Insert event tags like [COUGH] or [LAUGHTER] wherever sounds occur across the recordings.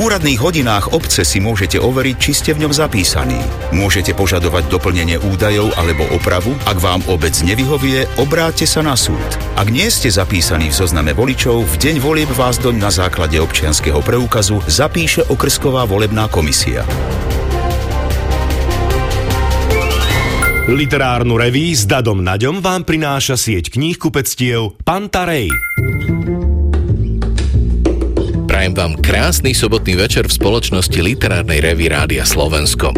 úradných hodinách obce si môžete overiť, či ste v ňom zapísaní. Môžete požadovať doplnenie údajov alebo opravu. Ak vám obec nevyhovie, obráťte sa na súd. Ak nie ste zapísaní v zozname voličov, v deň volieb vás doň na základe občianského preukazu zapíše okrsková volebná komisia. Literárnu reví s Dadom Naďom vám prináša sieť kníh kupectiev Pantarej. Prajem vám krásny sobotný večer v spoločnosti literárnej revy Rádia Slovensko.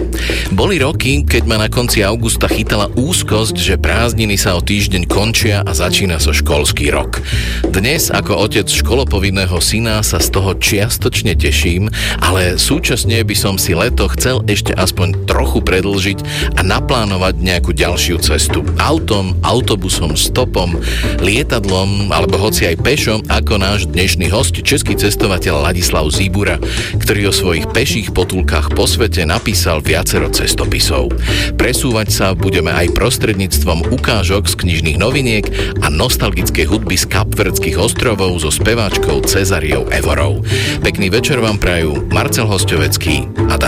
Boli roky, keď ma na konci augusta chytala úzkosť, že prázdniny sa o týždeň končia a začína sa so školský rok. Dnes ako otec školopovinného syna sa z toho čiastočne teším, ale súčasne by som si leto chcel ešte aspoň trochu predlžiť a naplánovať nejakú ďalšiu cestu. Autom, autobusom, stopom, lietadlom alebo hoci aj pešom ako náš dnešný host, český cestovateľ cestovateľ Ladislav Zíbura, ktorý o svojich peších potulkách po svete napísal viacero cestopisov. Presúvať sa budeme aj prostredníctvom ukážok z knižných noviniek a nostalgickej hudby z Kapverdských ostrovov so speváčkou Cezariou Evorou. Pekný večer vám prajú Marcel Hostovecký a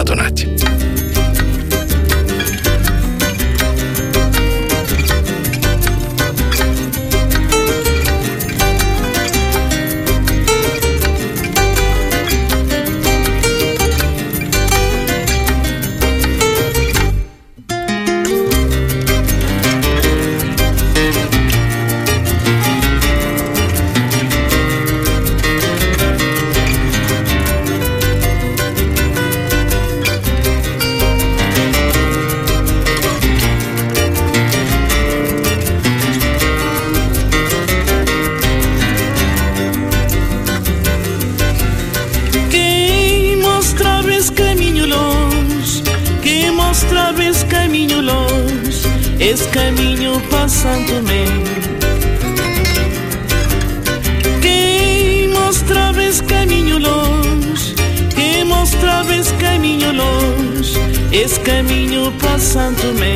esse caminho para Santo Tomé.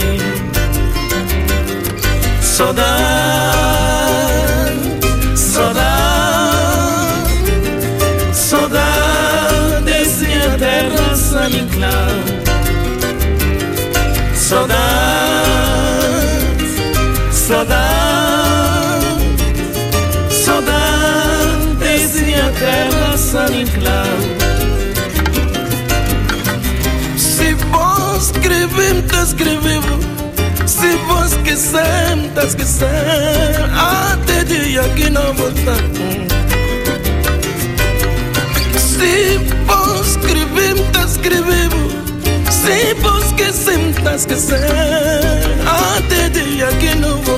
Saudade, saudade, saudade desse minha terra San Inclán. Saudade, saudade, saudade desde a terra San Inclán. Vorbim të escrever, se po s'kisem të s'kisem até dia que não voltar, se po escrever, të skrivim Si po s'kisim të s'kisem A te dhja kina vërta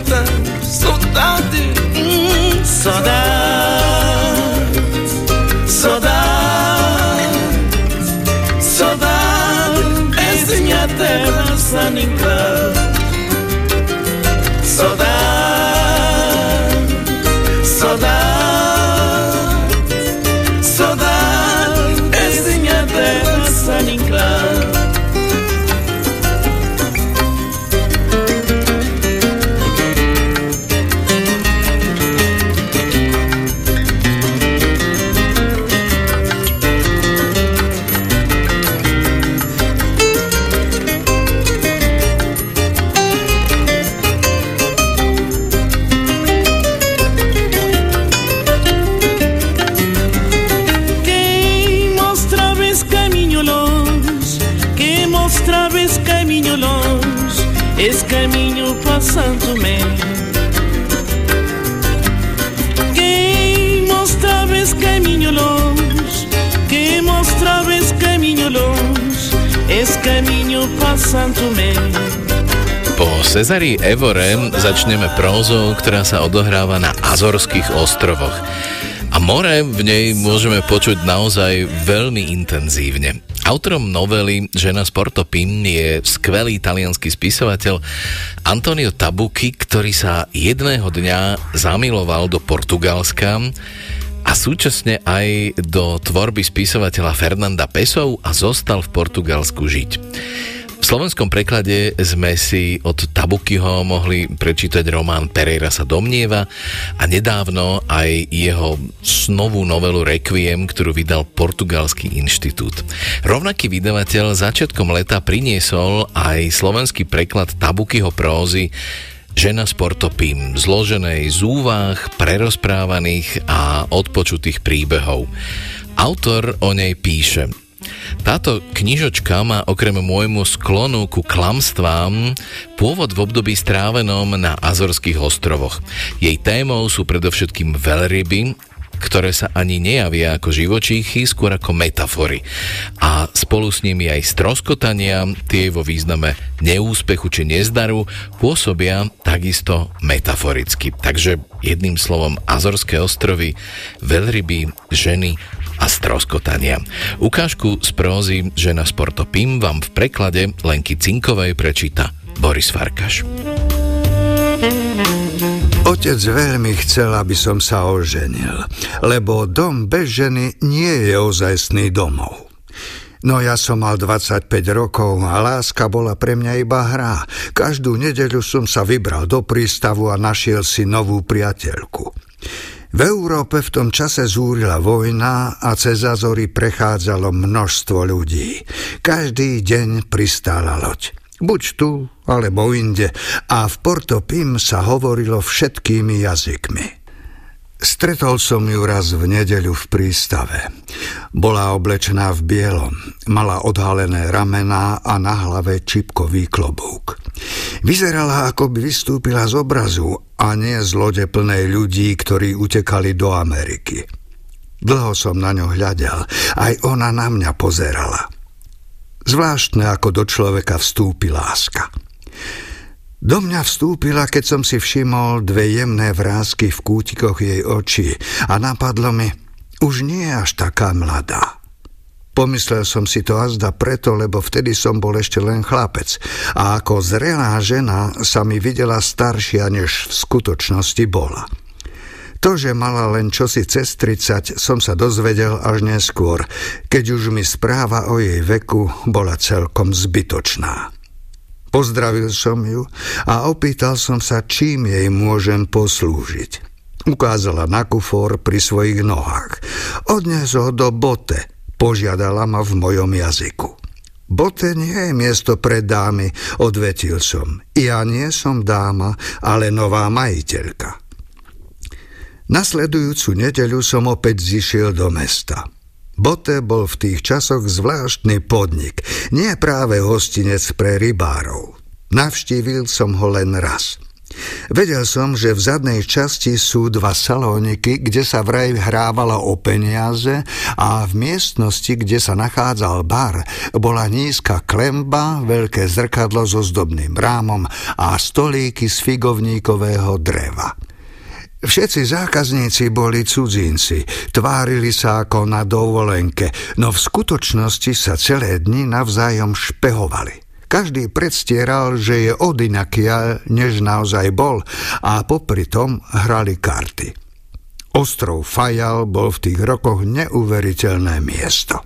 Nať. Cezari Evore začneme prózou, ktorá sa odohráva na Azorských ostrovoch. A more v nej môžeme počuť naozaj veľmi intenzívne. Autorom novely Žena z Portopin je skvelý italianský spisovateľ Antonio Tabucchi, ktorý sa jedného dňa zamiloval do Portugalska a súčasne aj do tvorby spisovateľa Fernanda Pesov a zostal v Portugalsku žiť slovenskom preklade sme si od Tabukyho mohli prečítať román Pereira sa domnieva a nedávno aj jeho snovú novelu Requiem, ktorú vydal Portugalský inštitút. Rovnaký vydavateľ začiatkom leta priniesol aj slovenský preklad Tabukyho prózy Žena z Portopím, zloženej z úvah, prerozprávaných a odpočutých príbehov. Autor o nej píše – táto knižočka má okrem môjmu sklonu ku klamstvám pôvod v období strávenom na Azorských ostrovoch. Jej témou sú predovšetkým veľryby, ktoré sa ani nejavia ako živočíchy, skôr ako metafory. A spolu s nimi aj stroskotania, tie vo význame neúspechu či nezdaru, pôsobia takisto metaforicky. Takže jedným slovom Azorské ostrovy, veľryby, ženy a stroskotania. Ukážku z prózy Žena sporto Pim vám v preklade Lenky Cinkovej prečíta Boris Farkaš. Otec veľmi chcel, aby som sa oženil, lebo dom bez ženy nie je ozajstný domov. No ja som mal 25 rokov a láska bola pre mňa iba hra. Každú nedeľu som sa vybral do prístavu a našiel si novú priateľku. V Európe v tom čase zúrila vojna a cez Azory prechádzalo množstvo ľudí. Každý deň pristála loď. Buď tu, alebo inde. A v Porto Pim sa hovorilo všetkými jazykmi. Stretol som ju raz v nedeľu v prístave. Bola oblečená v bielom, mala odhalené ramená a na hlave čipkový klobúk. Vyzerala, ako by vystúpila z obrazu a nie z lode plnej ľudí, ktorí utekali do Ameriky. Dlho som na ňo hľadel, aj ona na mňa pozerala. Zvláštne, ako do človeka vstúpi láska. Do mňa vstúpila, keď som si všimol dve jemné vrázky v kútikoch jej očí a napadlo mi, už nie je až taká mladá. Pomyslel som si to azda preto, lebo vtedy som bol ešte len chlapec a ako zrelá žena sa mi videla staršia, než v skutočnosti bola. To, že mala len čosi cez 30, som sa dozvedel až neskôr, keď už mi správa o jej veku bola celkom zbytočná. Pozdravil som ju a opýtal som sa, čím jej môžem poslúžiť. Ukázala na kufor pri svojich nohách. Odnes ho do bote, požiadala ma v mojom jazyku. Bote nie je miesto pre dámy, odvetil som. Ja nie som dáma, ale nová majiteľka. Nasledujúcu nedeľu som opäť zišiel do mesta. Bote bol v tých časoch zvláštny podnik, nie práve hostinec pre rybárov. Navštívil som ho len raz. Vedel som, že v zadnej časti sú dva salóniky, kde sa vraj hrávalo o peniaze a v miestnosti, kde sa nachádzal bar, bola nízka klemba, veľké zrkadlo so zdobným rámom a stolíky z figovníkového dreva. Všetci zákazníci boli cudzinci, tvárili sa ako na dovolenke, no v skutočnosti sa celé dni navzájom špehovali. Každý predstieral, že je odinakia, než naozaj bol a popri tom hrali karty. Ostrov Fajal bol v tých rokoch neuveriteľné miesto.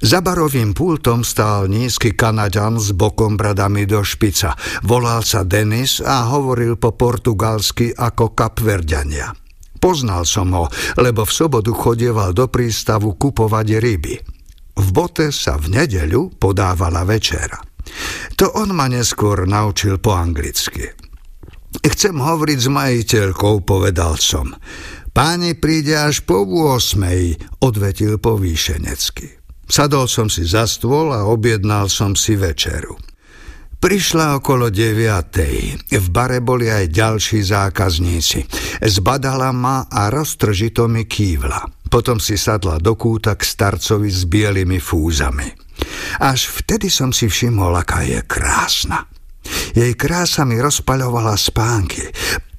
Za barovým pultom stál nízky Kanaďan s bokom bradami do špica. Volal sa Denis a hovoril po portugalsky ako kapverďania. Poznal som ho, lebo v sobotu chodieval do prístavu kupovať ryby. V bote sa v nedeľu podávala večera. To on ma neskôr naučil po anglicky. Chcem hovoriť s majiteľkou, povedal som. Páni príde až po 8, odvetil povýšenecky. Sadol som si za stôl a objednal som si večeru. Prišla okolo deviatej. V bare boli aj ďalší zákazníci. Zbadala ma a roztržito mi kývla. Potom si sadla do kúta k starcovi s bielými fúzami. Až vtedy som si všimol, aká je krásna. Jej krása mi rozpaľovala spánky.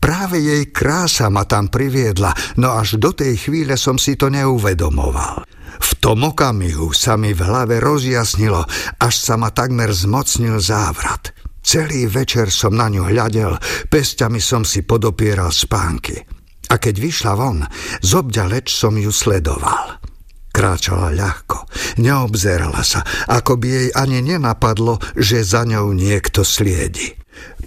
Práve jej krása ma tam priviedla, no až do tej chvíle som si to neuvedomoval. Tom okamihu sa mi v hlave rozjasnilo, až sa ma takmer zmocnil závrat. Celý večer som na ňu hľadel, pestiami som si podopieral spánky. A keď vyšla von, zobďaleč som ju sledoval. Kráčala ľahko, neobzerala sa, ako by jej ani nenapadlo, že za ňou niekto sliedi.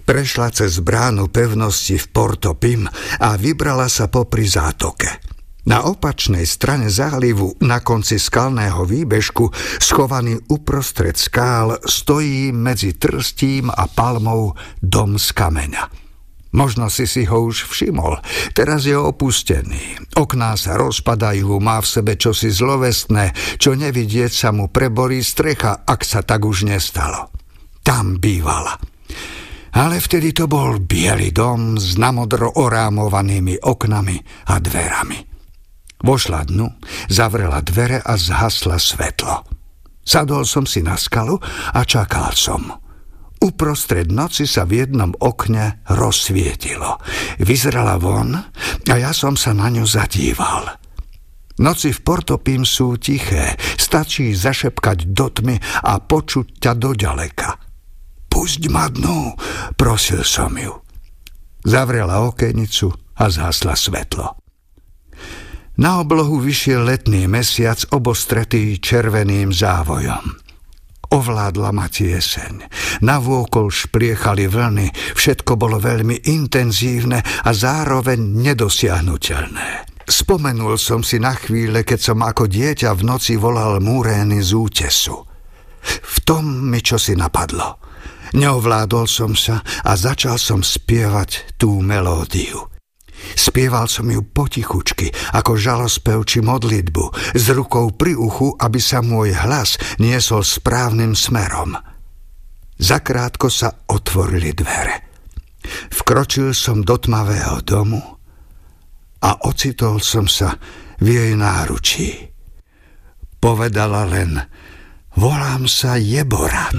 Prešla cez bránu pevnosti v Porto Pim a vybrala sa popri zátoke. Na opačnej strane zálivu, na konci skalného výbežku, schovaný uprostred skál, stojí medzi trstím a palmou dom z kameňa. Možno si si ho už všimol. Teraz je opustený. Okná sa rozpadajú, má v sebe čosi zlovestné, čo nevidieť sa mu preborí strecha, ak sa tak už nestalo. Tam bývala. Ale vtedy to bol biely dom s namodro orámovanými oknami a dverami. Vošla dnu, zavrela dvere a zhasla svetlo. Sadol som si na skalu a čakal som. Uprostred noci sa v jednom okne rozsvietilo. Vyzerala von a ja som sa na ňu zadíval. Noci v Portopím sú tiché, stačí zašepkať do tmy a počuť ťa do ďaleka. Pusť ma dnu, prosil som ju. Zavrela okenicu a zhasla svetlo. Na oblohu vyšiel letný mesiac obostretý červeným závojom. Ovládla ma tieseň. Navôkol špliechali vlny, všetko bolo veľmi intenzívne a zároveň nedosiahnutelné. Spomenul som si na chvíle, keď som ako dieťa v noci volal múrény z útesu. V tom mi čosi napadlo. Neovládol som sa a začal som spievať tú melódiu. Spieval som ju potichučky, ako žalospev či modlitbu, s rukou pri uchu, aby sa môj hlas niesol správnym smerom. Zakrátko sa otvorili dvere. Vkročil som do tmavého domu a ocitol som sa v jej náručí. Povedala len, volám sa Jeborat.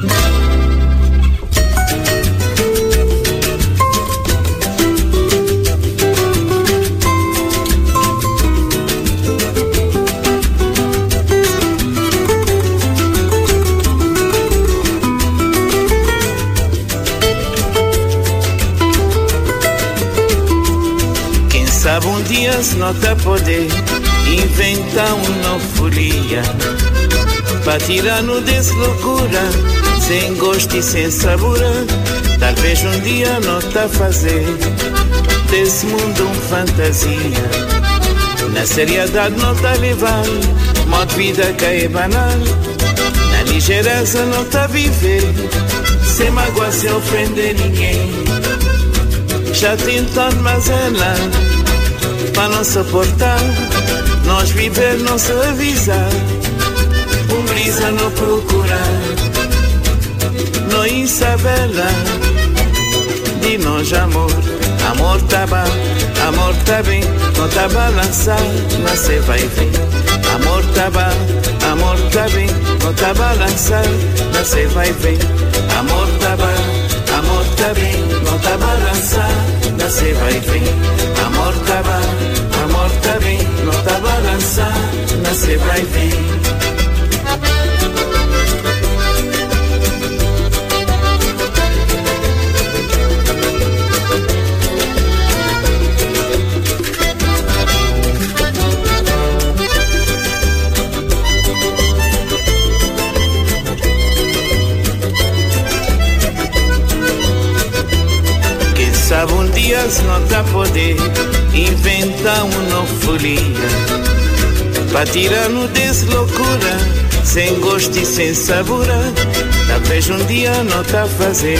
Se nota poder inventar uma folia. Para tirar-no desse loucura Sem gosto e sem sabor Talvez um dia nota fazer Desse mundo um fantasia. Na seriedade nota levar Modo vida que é banal. Na ligeireza nota viver Sem mágoa, sem ofender ninguém. Já tentando, mas ela para não suportar, nós viver não se avisar, um brisa não procurar, não Isabela, de nós amor, amor tá bom, amor tá bem, não tá balançar, mas cê vai ver, amor tá bom, amor tá bem, não tá balançar, mas cê vai ver, amor tá bom, amor tá bem, não tá balançar, mas cê vai ver. Amor estaba, amor você vai ver. sabe um dia nós a poder inventar uma folia para tirar-no desse loucura Sem gosto e sem sabor. Talvez um dia não tá fazer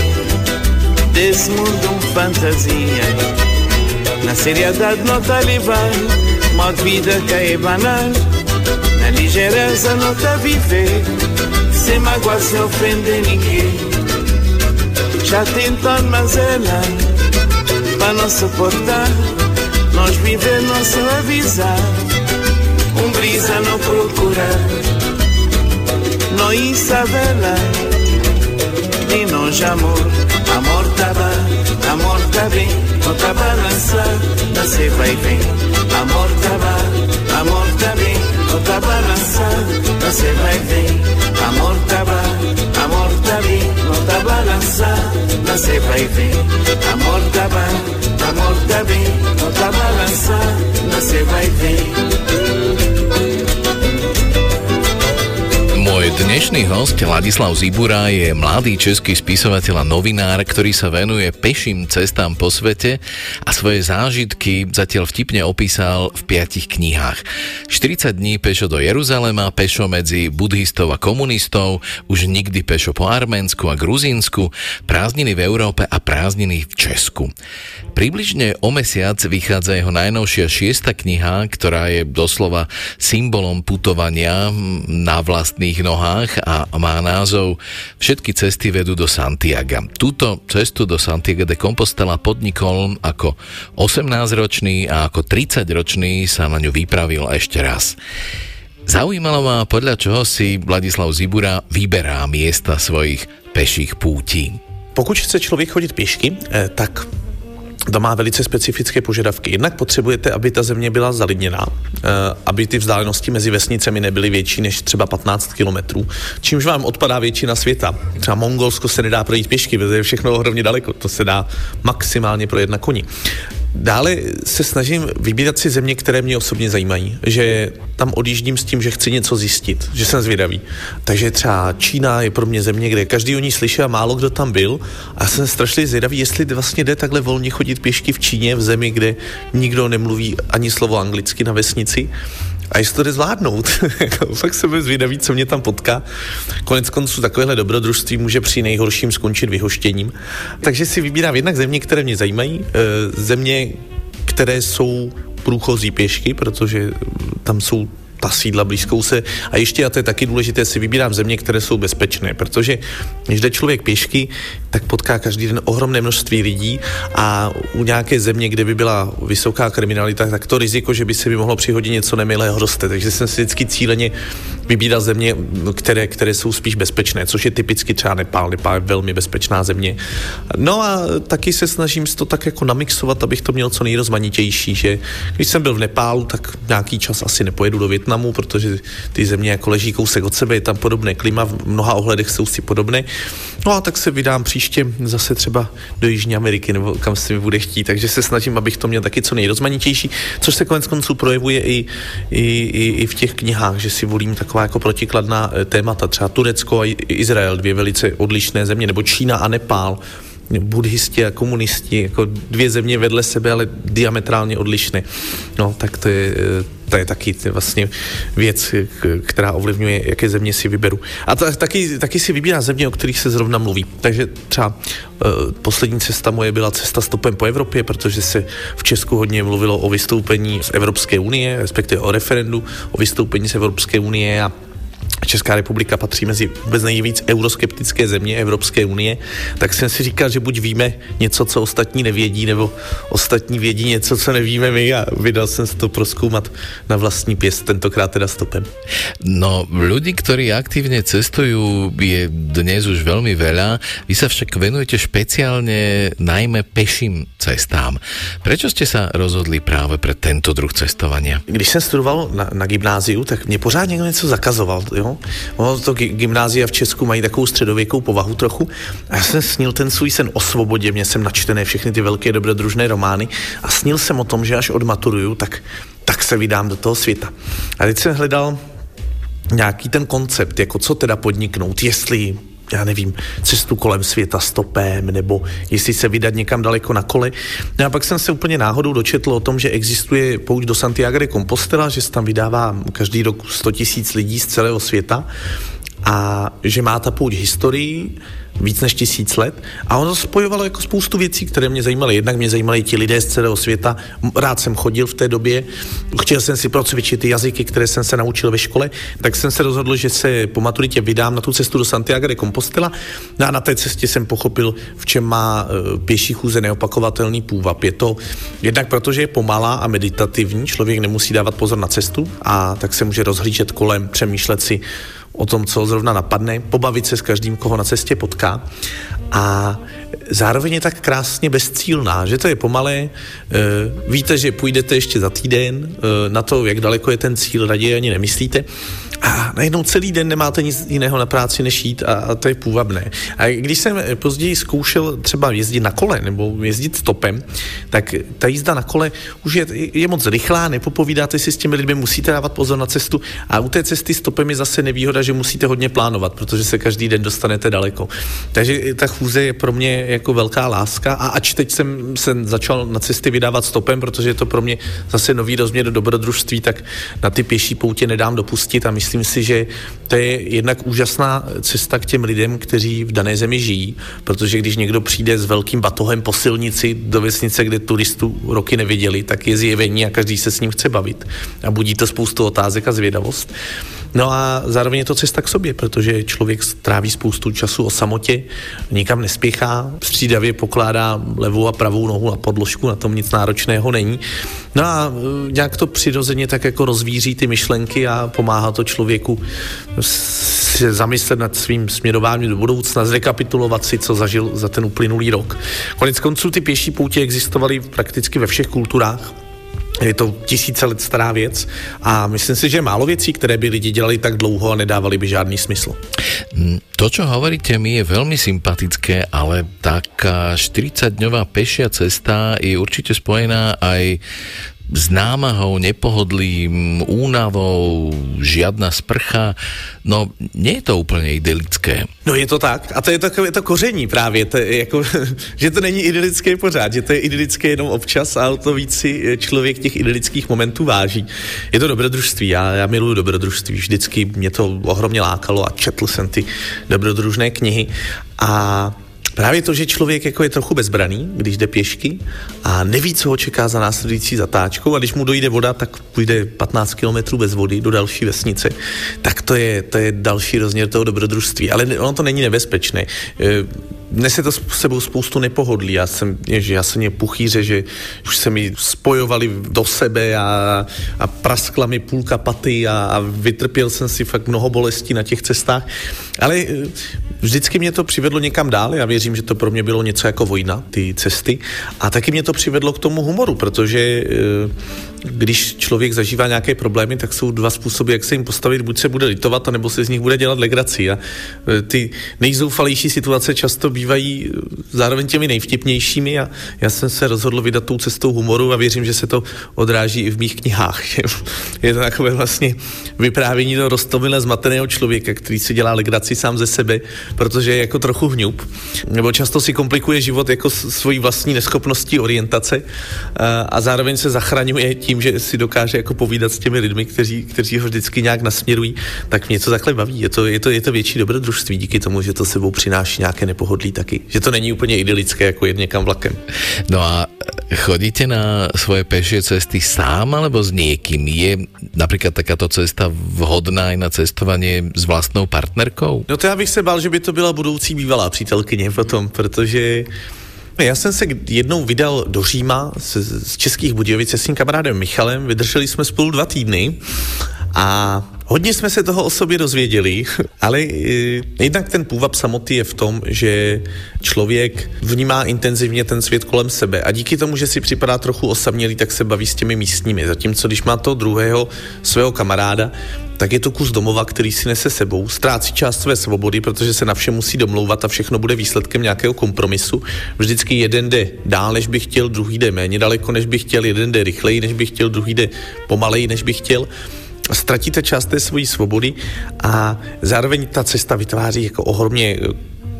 Desse mundo um fantasia. Na seriedade não tá levar Modo vida que é banal. Na ligeireza não tá viver Sem mágoa, sem ofender ninguém. Já tentando, mas ela para não suportar, nós viver não se avisar, un brisa no procura, no Isabela, ni nos amor, amor taba, amor tabe, no tá balança, você vai vem, amor taba, amor tabe, no tá balança, você vai vem, amor taba, amor tabe, no tá balança, você vai vem, amor taba, amor tabe, no tá balança, você vai vem. Dnešný host Ladislav Zibura je mladý český spisovateľ a novinár, ktorý sa venuje peším cestám po svete a svoje zážitky zatiaľ vtipne opísal v piatich knihách. 40 dní pešo do Jeruzalema, pešo medzi buddhistov a komunistov, už nikdy pešo po Arménsku a Gruzínsku, prázdniny v Európe a prázdniny v Česku. Približne o mesiac vychádza jeho najnovšia šiesta kniha, ktorá je doslova symbolom putovania na vlastných nohách a má názov Všetky cesty vedú do Santiaga. Túto cestu do Santiago de Compostela podnikol ako 18-ročný a ako 30-ročný sa na ňu vypravil ešte raz. Zaujímalo ma, podľa čoho si Vladislav Zibura vyberá miesta svojich peších pútí. Pokud chce člověk chodit pěšky, eh, tak to má velice specifické požadavky. Jednak potřebujete, aby ta země byla zalidněná, eh, aby ty vzdálenosti mezi vesnicemi nebyly větší než třeba 15 kilometrů, čímž vám odpadá většina světa. Třeba Mongolsko se nedá projít pěšky, protože je všechno ohromně daleko, to se dá maximálně projet na koni. Dále se snažím vybírat si země, které mě osobně zajímají. Že tam odjíždím s tím, že chci něco zjistit, že jsem zvědavý. Takže třeba Čína je pro mě země, kde každý o ní slyšel a málo kdo tam byl. A jsem strašně zvědavý, jestli vlastně jde takhle volně chodit pěšky v Číně, v zemi, kde nikdo nemluví ani slovo anglicky na vesnici. A jestli to jde zvládnout, [LAUGHS] fakt jsem zvědavý, co mě tam potká. Konec konců takovéhle dobrodružství může při nejhorším skončit vyhoštěním. Takže si vybírám jednak země, které mě zajímají, eh, země, které jsou průchozí pěšky, protože tam jsou ta sídla blízkou se. A ještě, a to je taky důležité, si vybírám země, které jsou bezpečné, protože když jde člověk pěšky, tak potká každý den ohromné množství lidí a u nějaké země, kde by byla vysoká kriminalita, tak to riziko, že by se by mohlo přihodit něco nemilého roste. Takže jsem si vždycky cíleně vybíral země, které, které jsou spíš bezpečné, což je typicky třeba Nepál. Nepál je velmi bezpečná země. No a taky se snažím to tak jako namixovat, abych to měl co nejrozmanitější, že když jsem byl v Nepálu, tak nějaký čas asi nepojedu do Větnamu, protože ty země jako leží kousek od sebe, je tam podobné klima, v mnoha ohledech jsou si podobné. No a tak se vydám příště zase třeba do Jižní Ameriky, nebo kam se mi bude chtít, takže se snažím, abych to měl taky co nejrozmanitější, což se konec konců projevuje i, i, i, i v těch knihách, že si volím taková jako protikladná eh, témata, třeba Turecko a Izrael, dvě velice odlišné země, nebo Čína a Nepál, buddhisti a komunisti, jako dvě země vedle sebe, ale diametrálně odlišné. No, tak to je, to je taky vlastně věc, která ovlivňuje, jaké země si vyberu. A to, taky, taky si vybírá země, o kterých se zrovna mluví. Takže třeba uh, poslední cesta moje byla cesta stopem po Evropě, protože se v Česku hodně mluvilo o vystoupení z Evropské unie, respektive o referendu o vystoupení z Evropské unie a Česká republika patří mezi vůbec nejvíc euroskeptické země Evropské unie, tak jsem si říkal, že buď víme něco, co ostatní nevědí, nebo ostatní vědí něco, co nevíme my a vydal jsem se to proskoumat na vlastní pěst, tentokrát teda stopem. No, ľudí, ktorí aktívne cestujú, je dnes už veľmi veľa. Vy sa však venujete špeciálne najmä peším cestám. Prečo ste sa rozhodli práve pre tento druh cestovania? Když jsem studoval na, na gymnáziu, tak mě pořád někdo něco zakazoval. Jo? Ono to gymnázia v Česku mají takovou středověkou povahu trochu. A já jsem snil ten svůj sen o svobodě, mě jsem načtené všechny ty velké dobrodružné romány a snil jsem o tom, že až odmaturuju, tak, tak se vydám do toho světa. A teď jsem hledal nějaký ten koncept, jako co teda podniknout, jestli já nevím, cestu kolem světa stopem, nebo jestli se vydat někam daleko na kole. No a pak jsem se úplně náhodou dočetl o tom, že existuje pouť do Santiago de Compostela, že se tam vydává každý rok 100 tisíc lidí z celého světa a že má ta pouť historii, víc než tisíc let. A ono spojovalo jako spoustu věcí, které mě zajímaly. Jednak mě zajímali ti lidé z celého světa, rád jsem chodil v té době, chtěl jsem si procvičit ty jazyky, které jsem se naučil ve škole, tak jsem se rozhodl, že se po maturitě vydám na tu cestu do Santiago de Compostela. No a na té cestě jsem pochopil, v čem má e, pěší chůze neopakovatelný půvab. Je to jednak proto, že je pomalá a meditativní, člověk nemusí dávat pozor na cestu a tak se může rozhlížet kolem, přemýšlet si o tom, co zrovna napadne, pobavit se s každým, koho na cestě potká. A zároveň je tak krásně bezcílná, že to je pomalé. E, víte, že půjdete ještě za týden, e, na to, jak daleko je ten cíl, raději ani nemyslíte. a najednou celý den nemáte nic jiného na práci než jít a, a to je půvabné. A když jsem později zkoušel třeba jezdit na kole nebo jezdit stopem, tak ta jízda na kole už je, je moc rychlá, nepopovídáte si s těmi lidmi, musíte dávat pozor na cestu a u té cesty stopem je zase nevýhoda, že musíte hodně plánovat, protože se každý den dostanete daleko. Takže ta chůze je pro mě jako velká láska a ač teď jsem se začal na cesty vydávat stopem, protože je to pro mě zase nový rozměr do dobrodružství, tak na ty pěší poutě nedám dopustit a myslím si, že to je jednak úžasná cesta k těm lidem, kteří v dané zemi žijí, protože když někdo přijde s velkým batohem po silnici do vesnice, kde turistů roky neviděli, tak je zjevení a každý se s ním chce bavit a budí to spoustu otázek a zvědavost. No a zároveň je to cesta k sobě, protože člověk stráví spoustu času o samotě, nikam nespěchá, střídavě pokládá levou a pravou nohu na podložku, na tom nic náročného není. No a e, nějak to přirozeně tak jako rozvíří ty myšlenky a pomáhá to člověku se zamyslet nad svým směrováním do budoucna, zrekapitulovat si, co zažil za ten uplynulý rok. Konec konců ty pěší poutě existovaly prakticky ve všech kulturách, je to tisíce let stará věc a myslím si, že málo věcí, které by lidi dělali tak dlouho a nedávali by žádný smysl. Mm, to, čo hovoríte mi, je veľmi sympatické, ale taká 40-dňová pešia cesta je určite spojená aj s námahou, nepohodlím, únavou, žiadna sprcha. No, nie je to úplně idylické. No je to tak. A to je takové to koření právě. To je jako, [LAUGHS] že to není idylické pořád, že to je idylické jenom občas a o to víc si člověk těch idylických momentů váží. Je to dobrodružství. Já, já miluju dobrodružství. Vždycky mě to ohromně lákalo a četl jsem ty dobrodružné knihy. A Právě to, že člověk jako je trochu bezbraný, když jde pěšky a neví, co ho čeká za následující zatáčkou a když mu dojde voda, tak půjde 15 kilometrů bez vody do další vesnice, tak to je, to je další rozměr toho dobrodružství. Ale ono to není nebezpečné. Nese to s sebou spoustu nepohodlí. Já jsem, je puchýře, že už se mi spojovali do sebe a, a praskla mi půlka paty a, a vytrpěl jsem si fakt mnoho bolestí na těch cestách. Ale e, vždycky mě to přivedlo někam dál. Já věřím, že to pro mě bylo něco jako vojna, ty cesty. A taky mě to přivedlo k tomu humoru, protože e, když člověk zažívá nějaké problémy, tak jsou dva způsoby, jak se jim postavit. Buď se bude litovat, nebo se z nich bude dělat legraci. A e, ty nejzoufalejší situace často bývají zároveň těmi nejvtipnějšími a já jsem se rozhodl vydat tou cestou humoru a věřím, že se to odráží i v mých knihách. [LAUGHS] Je to takové vlastně vyprávění do roztomile zmateného člověka, který si dělá legraci sám ze sebe, protože je jako trochu hňup, nebo často si komplikuje život jako svojí vlastní neschopností orientace a zároveň se zachraňuje tím, že si dokáže jako povídat s těmi lidmi, kteří, kteří ho vždycky nějak nasměrují, tak mě to takhle baví. Je to, je to, je to větší dobrodružství díky tomu, že to sebou přináší nějaké nepohodlí taky. Že to není úplně idylické, jako jet někam vlakem. No a chodíte na svoje pešie cesty sám alebo s niekým? Je napríklad takáto cesta vhodná aj na cestovanie s vlastnou partnerkou? No to já bych se bál, že by to byla budoucí bývalá přítelkyně potom, protože já jsem se jednou vydal do Říma z, z Českých Budějovic se svým kamarádem Michalem, vydrželi jsme spolu dva týdny a Hodně jsme se toho o sobě dozvěděli, ale e, jednak ten půvab samoty je v tom, že člověk vnímá intenzivně ten svět kolem sebe a díky tomu, že si připadá trochu osamělý, tak se baví s těmi místními. Zatímco když má toho druhého svého kamaráda, tak je to kus domova, který si nese sebou, ztrácí část své svobody, protože se na vše musí domlouvat a všechno bude výsledkem nějakého kompromisu. Vždycky jeden jde dál, než by chtěl, druhý jde méně daleko, než by chtěl, jeden jde rychleji, než by chtěl, druhý jde pomaleji, než by chtěl ztratíte část té svojí svobody a zároveň ta cesta vytváří jako ohromně eh,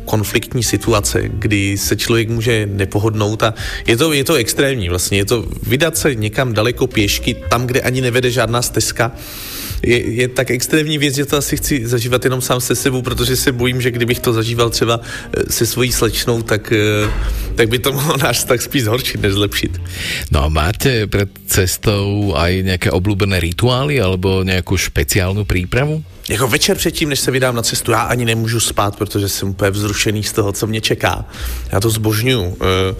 konfliktní situace, kdy se člověk může nepohodnout a je to, je to extrémní vlastně, je to vydat se někam daleko pěšky, tam, kde ani nevede žádná stezka, je, je tak extrémní věc, že to asi chci zažívat jenom sám se sebou, protože se bojím, že kdybych to zažíval třeba eh, se svojí slečnou, tak, eh, tak by to mohlo náš tak spíš zhorčit, než zlepšit. No a máte před cestou aj nějaké oblúbené rituály alebo nějakou špeciálnu přípravu? Jako večer předtím, než se vydám na cestu, já ani nemůžu spát, protože jsem úplně vzrušený z toho, co mě čeká. Já to zbožňuju. Eh,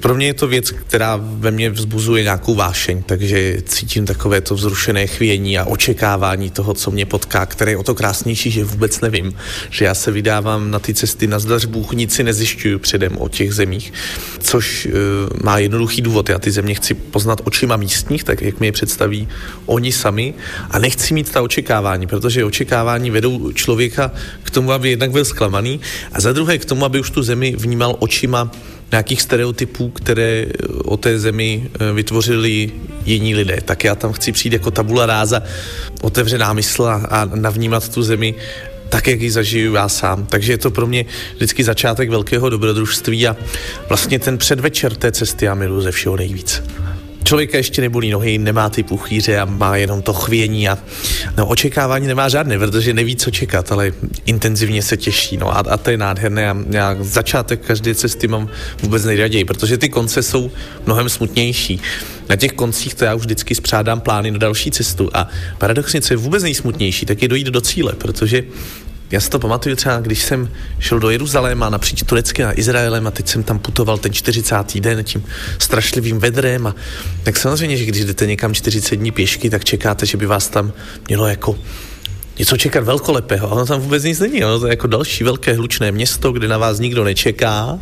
pro mě je to věc, která ve mně vzbuzuje nějakou vášeň, takže cítím takové to vzrušené chvění a očekávání očekávání toho, co mě potká, které je o to krásnější, že vůbec nevím. Že já se vydávám na ty cesty na zdař Bůh, nic si nezjišťuju předem o těch zemích, což uh, má jednoduchý důvod. Já ty země chci poznat očima místních, tak jak mi je představí oni sami a nechci mít ta očekávání, protože očekávání vedou člověka k tomu, aby jednak byl zklamaný a za druhé k tomu, aby už tu zemi vnímal očima nějakých stereotypů, které o té zemi eh, vytvořili jiní lidé. Tak já tam chci přijít jako tabula ráza, otevřená mysl a navnímat tu zemi tak, jak ji zažiju já sám. Takže je to pro mě vždycky začátek velkého dobrodružství a vlastně ten předvečer té cesty já miluji ze všeho nejvíc člověka ještě nebolí nohy, nemá ty puchýře a má jenom to chvění a no, očekávání nemá žádné, protože neví, co čekat, ale intenzivně se těší. No a, a to je nádherné a já začátek každé cesty mám vůbec nejraději, protože ty konce jsou mnohem smutnější. Na těch koncích to já už vždycky spřádám plány na další cestu a paradoxně, co je vůbec nejsmutnější, tak je dojít do cíle, protože já si to pamatuju třeba, když jsem šel do Jeruzaléma napříč Tureckem a Izraelem a teď jsem tam putoval ten 40. den tím strašlivým vedrem a tak samozřejmě, že když jdete někam 40 dní pěšky, tak čekáte, že by vás tam mělo jako něco čekat velkolepého, ono tam vůbec nic není. Ono to je jako další velké hlučné město, kde na vás nikdo nečeká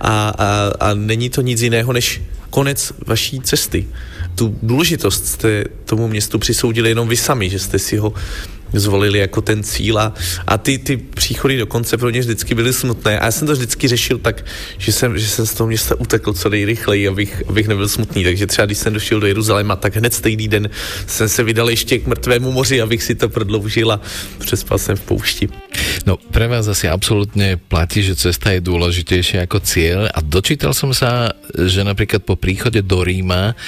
a, a, a není to nic jiného než konec vaší cesty. Tu důležitost jste tomu městu přisoudili jenom vy sami, že jste si ho zvolili jako ten cíl a, a ty, ty příchody do konce pro ně vždycky byly smutné. A já jsem to vždycky řešil tak, že jsem, že jsem z toho města utekl co nejrychleji, abych, abych nebyl smutný, takže třeba když jsem došel do Jeruzaléma, tak hned stejný den jsem se vydal ještě k mrtvému moři, abych si to prodloužil a přespal jsem v poušti. No, pre vás asi absolútne platí, že cesta je dôležitejšia ako cieľ a dočítal som sa, že napríklad po príchode do Ríma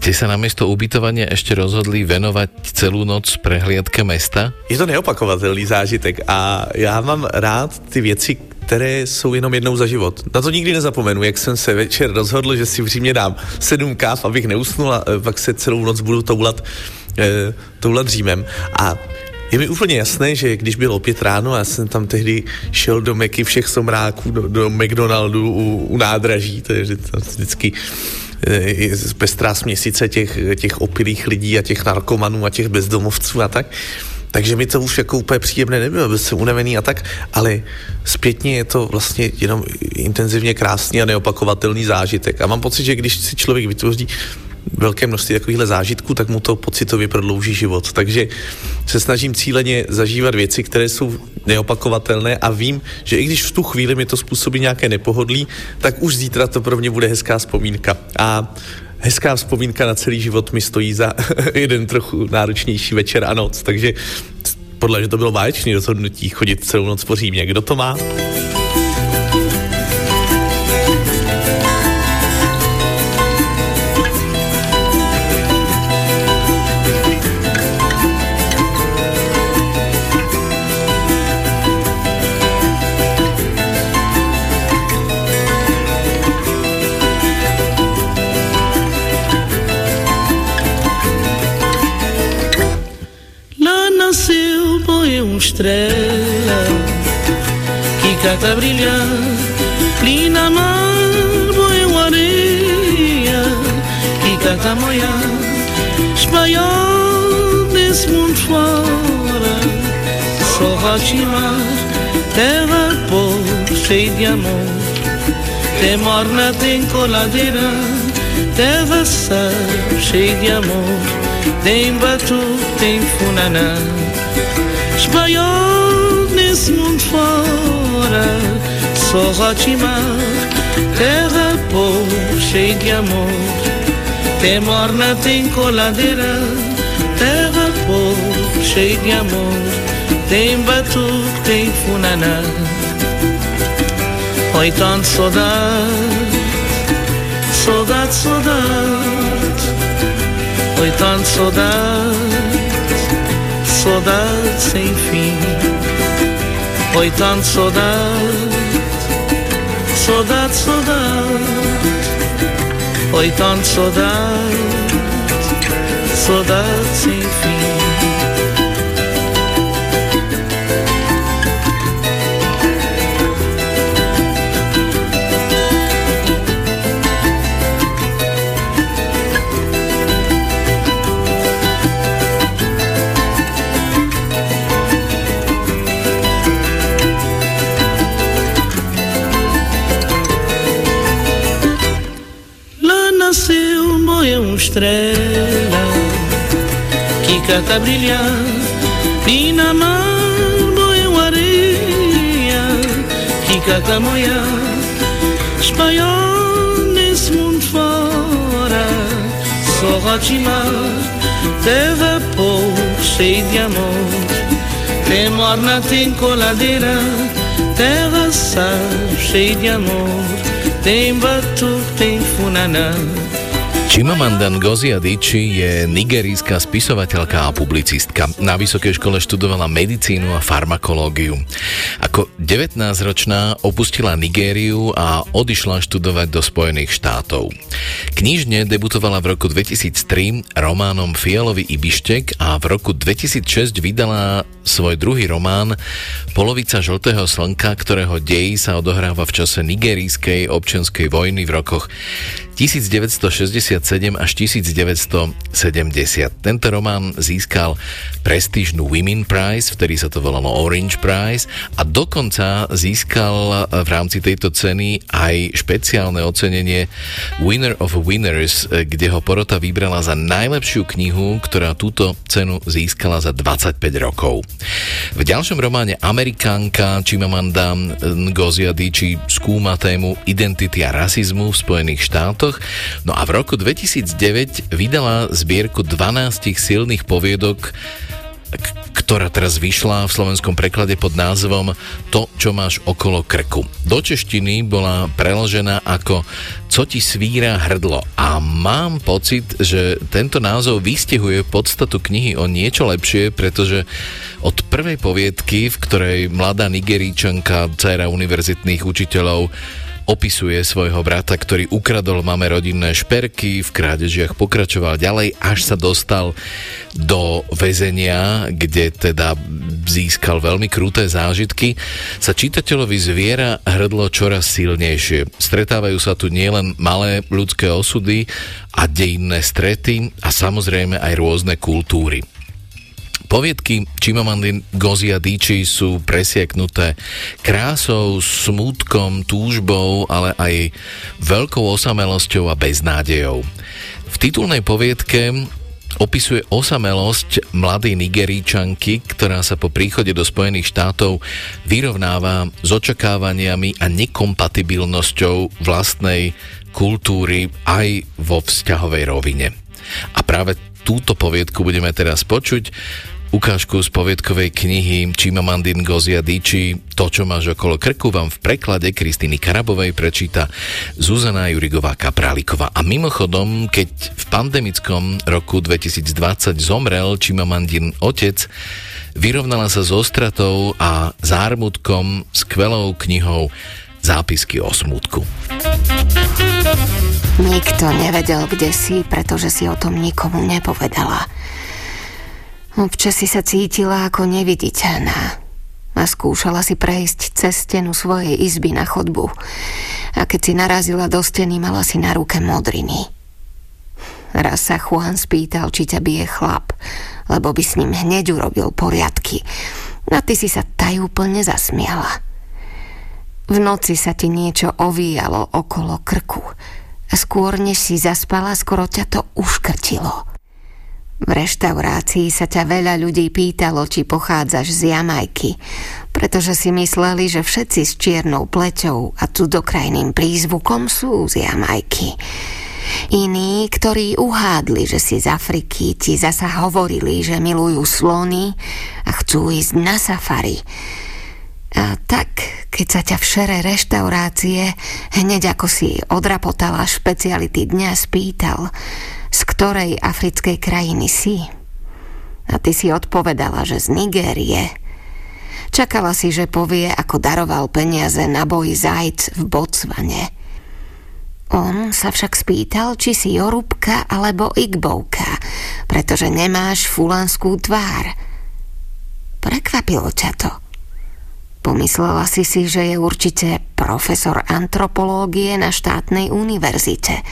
ste sa namiesto ubytovania ešte rozhodli venovať celú noc prehliadke mesta? Je to neopakovatelný zážitek a já mám rád ty věci, které jsou jenom jednou za život. Na to nikdy nezapomenu, jak jsem se večer rozhodl, že si v Římě dám sedm káv, abych neusnul a e, pak se celou noc budu toulat, e, toulat Římem. A je mi úplně jasné, že když bylo pět ráno, já jsem tam tehdy šel do Meky všech somráků, do, do McDonaldu u, u nádraží, to je vždycky pestrá směsice těch, těch opilých lidí a těch narkomanů a těch bezdomovců a tak. Takže mi to už jako úplně příjemné nebylo, byl jsem unavený a tak, ale zpětně je to vlastně jenom intenzivně krásný a neopakovatelný zážitek. A mám pocit, že když si člověk vytvoří velké množství takovýchhle zážitků, tak mu to pocitově prodlouží život. Takže se snažím cíleně zažívat věci, které jsou neopakovatelné a vím, že i když v tu chvíli mi to způsobí nějaké nepohodlí, tak už zítra to pro mě bude hezká vzpomínka. A hezká vzpomínka na celý život mi stojí za [LAUGHS] jeden trochu náročnější večer a noc, takže podle, že to bylo báječné rozhodnutí chodit celou noc po Římě. Kdo to má? Que cata brilhar ali na mar boeu areia. Que cata moiar espanhol desse mundo fora. Só rotimar terra povo cheio de amor. Tem morna tem coladeira terra sal cheio de amor. Tem batu tem funaná espanhol nesse mundo fora, só Rotimar, terra povo cheio de amor. Tem morna, tem coladeira, terra povo cheio de amor. Tem batuque, tem funaná. Oi, tanto saudade, saudade, saudade. Oi, tanto saudade saudade sem fim. Oi, tanto saudade, saudade, saudade. Oi, tanto saudade, saudade sem fim. Estrela que canta brilhar e mar boiu areia que canta moiar espanhol nesse mundo fora só rotimar teve pouco cheio de amor. Tem morna, tem coladeira terra sal cheio de amor. Tem batuque, tem funaná Chimamanda Ngozi Adichie je nigerijská spisovateľka a publicistka. Na vysokej škole študovala medicínu a farmakológiu. Ako 19-ročná opustila Nigériu a odišla študovať do Spojených štátov. Knižne debutovala v roku 2003 románom Fialový Ibištek a v roku 2006 vydala svoj druhý román Polovica žltého slnka, ktorého dej sa odohráva v čase nigerijskej občianskej vojny v rokoch 1967 až 1970. Tento román získal prestížnu Women Prize, vtedy sa to volalo Orange Prize a dokonca získal v rámci tejto ceny aj špeciálne ocenenie Winner of Winners, kde ho porota vybrala za najlepšiu knihu, ktorá túto cenu získala za 25 rokov. V ďalšom románe Amerikánka Chimamanda Ngozi Adichie skúma tému identity a rasizmu v Spojených štátoch. No a v roku 2009 vydala zbierku 12 silných poviedok, ktorá teraz vyšla v slovenskom preklade pod názvom To, čo máš okolo krku. Do češtiny bola preložená ako Co ti svíra hrdlo a mám pocit, že tento názov vystihuje podstatu knihy o niečo lepšie, pretože od prvej poviedky, v ktorej mladá Nigeríčanka, dcera univerzitných učiteľov, opisuje svojho brata, ktorý ukradol mame rodinné šperky, v krádežiach pokračoval ďalej, až sa dostal do väzenia, kde teda získal veľmi kruté zážitky, sa čitateľovi zviera hrdlo čoraz silnejšie. Stretávajú sa tu nielen malé ľudské osudy a dejinné strety a samozrejme aj rôzne kultúry. Poviedky Chimamandin Gozia Díči sú presieknuté krásou, smútkom, túžbou, ale aj veľkou osamelosťou a beznádejou. V titulnej poviedke opisuje osamelosť mladej Nigeríčanky, ktorá sa po príchode do Spojených štátov vyrovnáva s očakávaniami a nekompatibilnosťou vlastnej kultúry aj vo vzťahovej rovine. A práve túto poviedku budeme teraz počuť ukážku z poviedkovej knihy Chimamandin Ngozi Adichie To, čo máš okolo krku, vám v preklade Kristýny Karabovej prečíta Zuzana Jurigová Kapráliková. A mimochodom, keď v pandemickom roku 2020 zomrel Chimamandin otec, vyrovnala sa s ostratou a zármutkom skvelou knihou Zápisky o smutku. Nikto nevedel, kde si, pretože si o tom nikomu nepovedala. Občas si sa cítila ako neviditeľná a skúšala si prejsť cez stenu svojej izby na chodbu. A keď si narazila do steny, mala si na ruke modriny. Raz sa Juan spýtal, či ťa bije chlap, lebo by s ním hneď urobil poriadky. A ty si sa tajúplne zasmiala. V noci sa ti niečo ovíjalo okolo krku skôr než si zaspala, skoro ťa to uškrtilo. V reštaurácii sa ťa veľa ľudí pýtalo, či pochádzaš z Jamajky, pretože si mysleli, že všetci s čiernou pleťou a cudokrajným prízvukom sú z Jamajky. Iní, ktorí uhádli, že si z Afriky, ti zasa hovorili, že milujú slony a chcú ísť na safari. A tak, keď sa ťa v šere reštaurácie, hneď ako si odrapotala špeciality dňa, spýtal – z ktorej africkej krajiny si. A ty si odpovedala, že z Nigérie. Čakala si, že povie, ako daroval peniaze na boj zajc v Botsvane. On sa však spýtal, či si Jorubka alebo Igbouka, pretože nemáš fulanskú tvár. Prekvapilo ťa to. Pomyslela si si, že je určite profesor antropológie na štátnej univerzite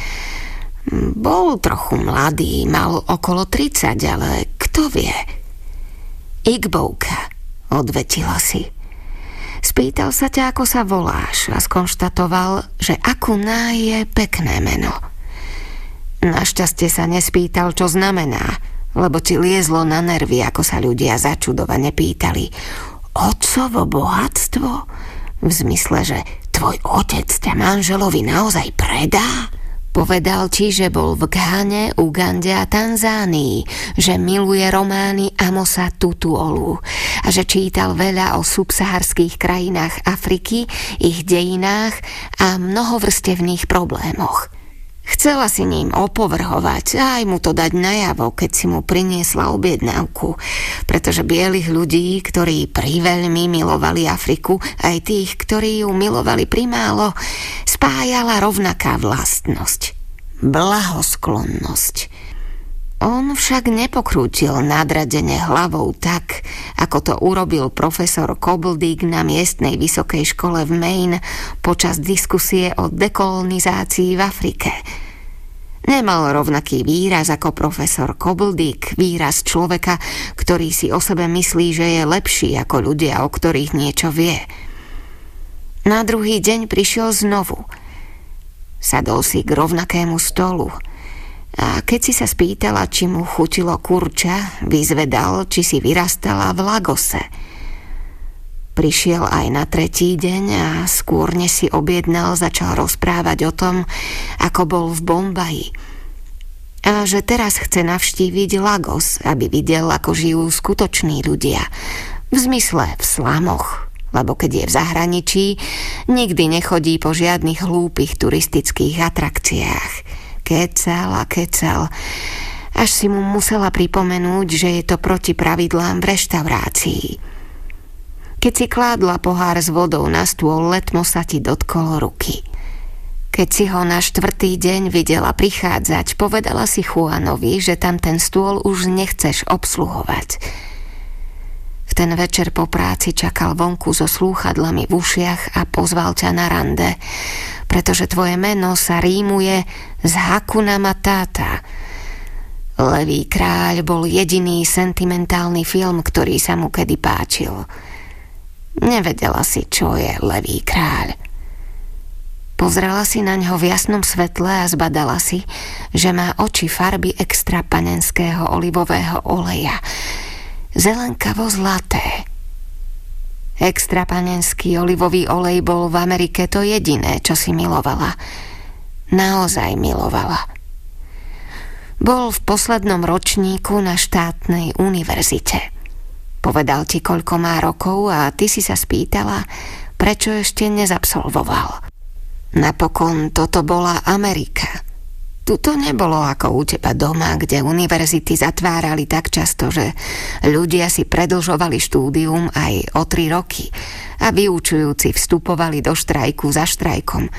bol trochu mladý, mal okolo 30, ale kto vie? Igbouka, odvetila si. Spýtal sa ťa, ako sa voláš a skonštatoval, že Akuná je pekné meno. Našťastie sa nespýtal, čo znamená, lebo ti liezlo na nervy, ako sa ľudia začudovane pýtali. Otcovo bohatstvo? V zmysle, že tvoj otec ťa manželovi naozaj predá? Povedal ti, že bol v Ghane, Ugande a Tanzánii, že miluje romány Amosa Tutuolu a že čítal veľa o subsaharských krajinách Afriky, ich dejinách a mnohovrstevných problémoch. Chcela si ním opovrhovať a aj mu to dať najavo, keď si mu priniesla objednávku, pretože bielých ľudí, ktorí priveľmi milovali Afriku, aj tých, ktorí ju milovali primálo, spájala rovnaká vlastnosť. Blahosklonnosť. On však nepokrútil nadradene hlavou tak, ako to urobil profesor Kobldik na miestnej vysokej škole v Maine počas diskusie o dekolonizácii v Afrike. Nemal rovnaký výraz ako profesor Kobldik, výraz človeka, ktorý si o sebe myslí, že je lepší ako ľudia, o ktorých niečo vie. Na druhý deň prišiel znovu. Sadol si k rovnakému stolu – a keď si sa spýtala, či mu chutilo kurča, vyzvedal, či si vyrastala v Lagose. Prišiel aj na tretí deň a skôr než si objednal, začal rozprávať o tom, ako bol v Bombaji. A že teraz chce navštíviť Lagos, aby videl, ako žijú skutoční ľudia. V zmysle v slamoch, lebo keď je v zahraničí, nikdy nechodí po žiadnych hlúpych turistických atrakciách kecal a kecal, až si mu musela pripomenúť, že je to proti pravidlám v reštaurácii. Keď si kládla pohár s vodou na stôl, letmo sa ti dotkol ruky. Keď si ho na štvrtý deň videla prichádzať, povedala si Juanovi, že tam ten stôl už nechceš obsluhovať. V ten večer po práci čakal vonku so slúchadlami v ušiach a pozval ťa na rande pretože tvoje meno sa rímuje z Hakuna Matata. Levý kráľ bol jediný sentimentálny film, ktorý sa mu kedy páčil. Nevedela si, čo je Levý kráľ. Pozrela si na ňo v jasnom svetle a zbadala si, že má oči farby extra panenského olivového oleja. Zelenkavo zlaté. Extra panenský olivový olej bol v Amerike to jediné, čo si milovala. Naozaj milovala. Bol v poslednom ročníku na štátnej univerzite. Povedal ti, koľko má rokov a ty si sa spýtala, prečo ešte nezabsolvoval. Napokon toto bola Amerika – tu to nebolo ako u teba doma, kde univerzity zatvárali tak často, že ľudia si predlžovali štúdium aj o tri roky a vyučujúci vstupovali do štrajku za štrajkom,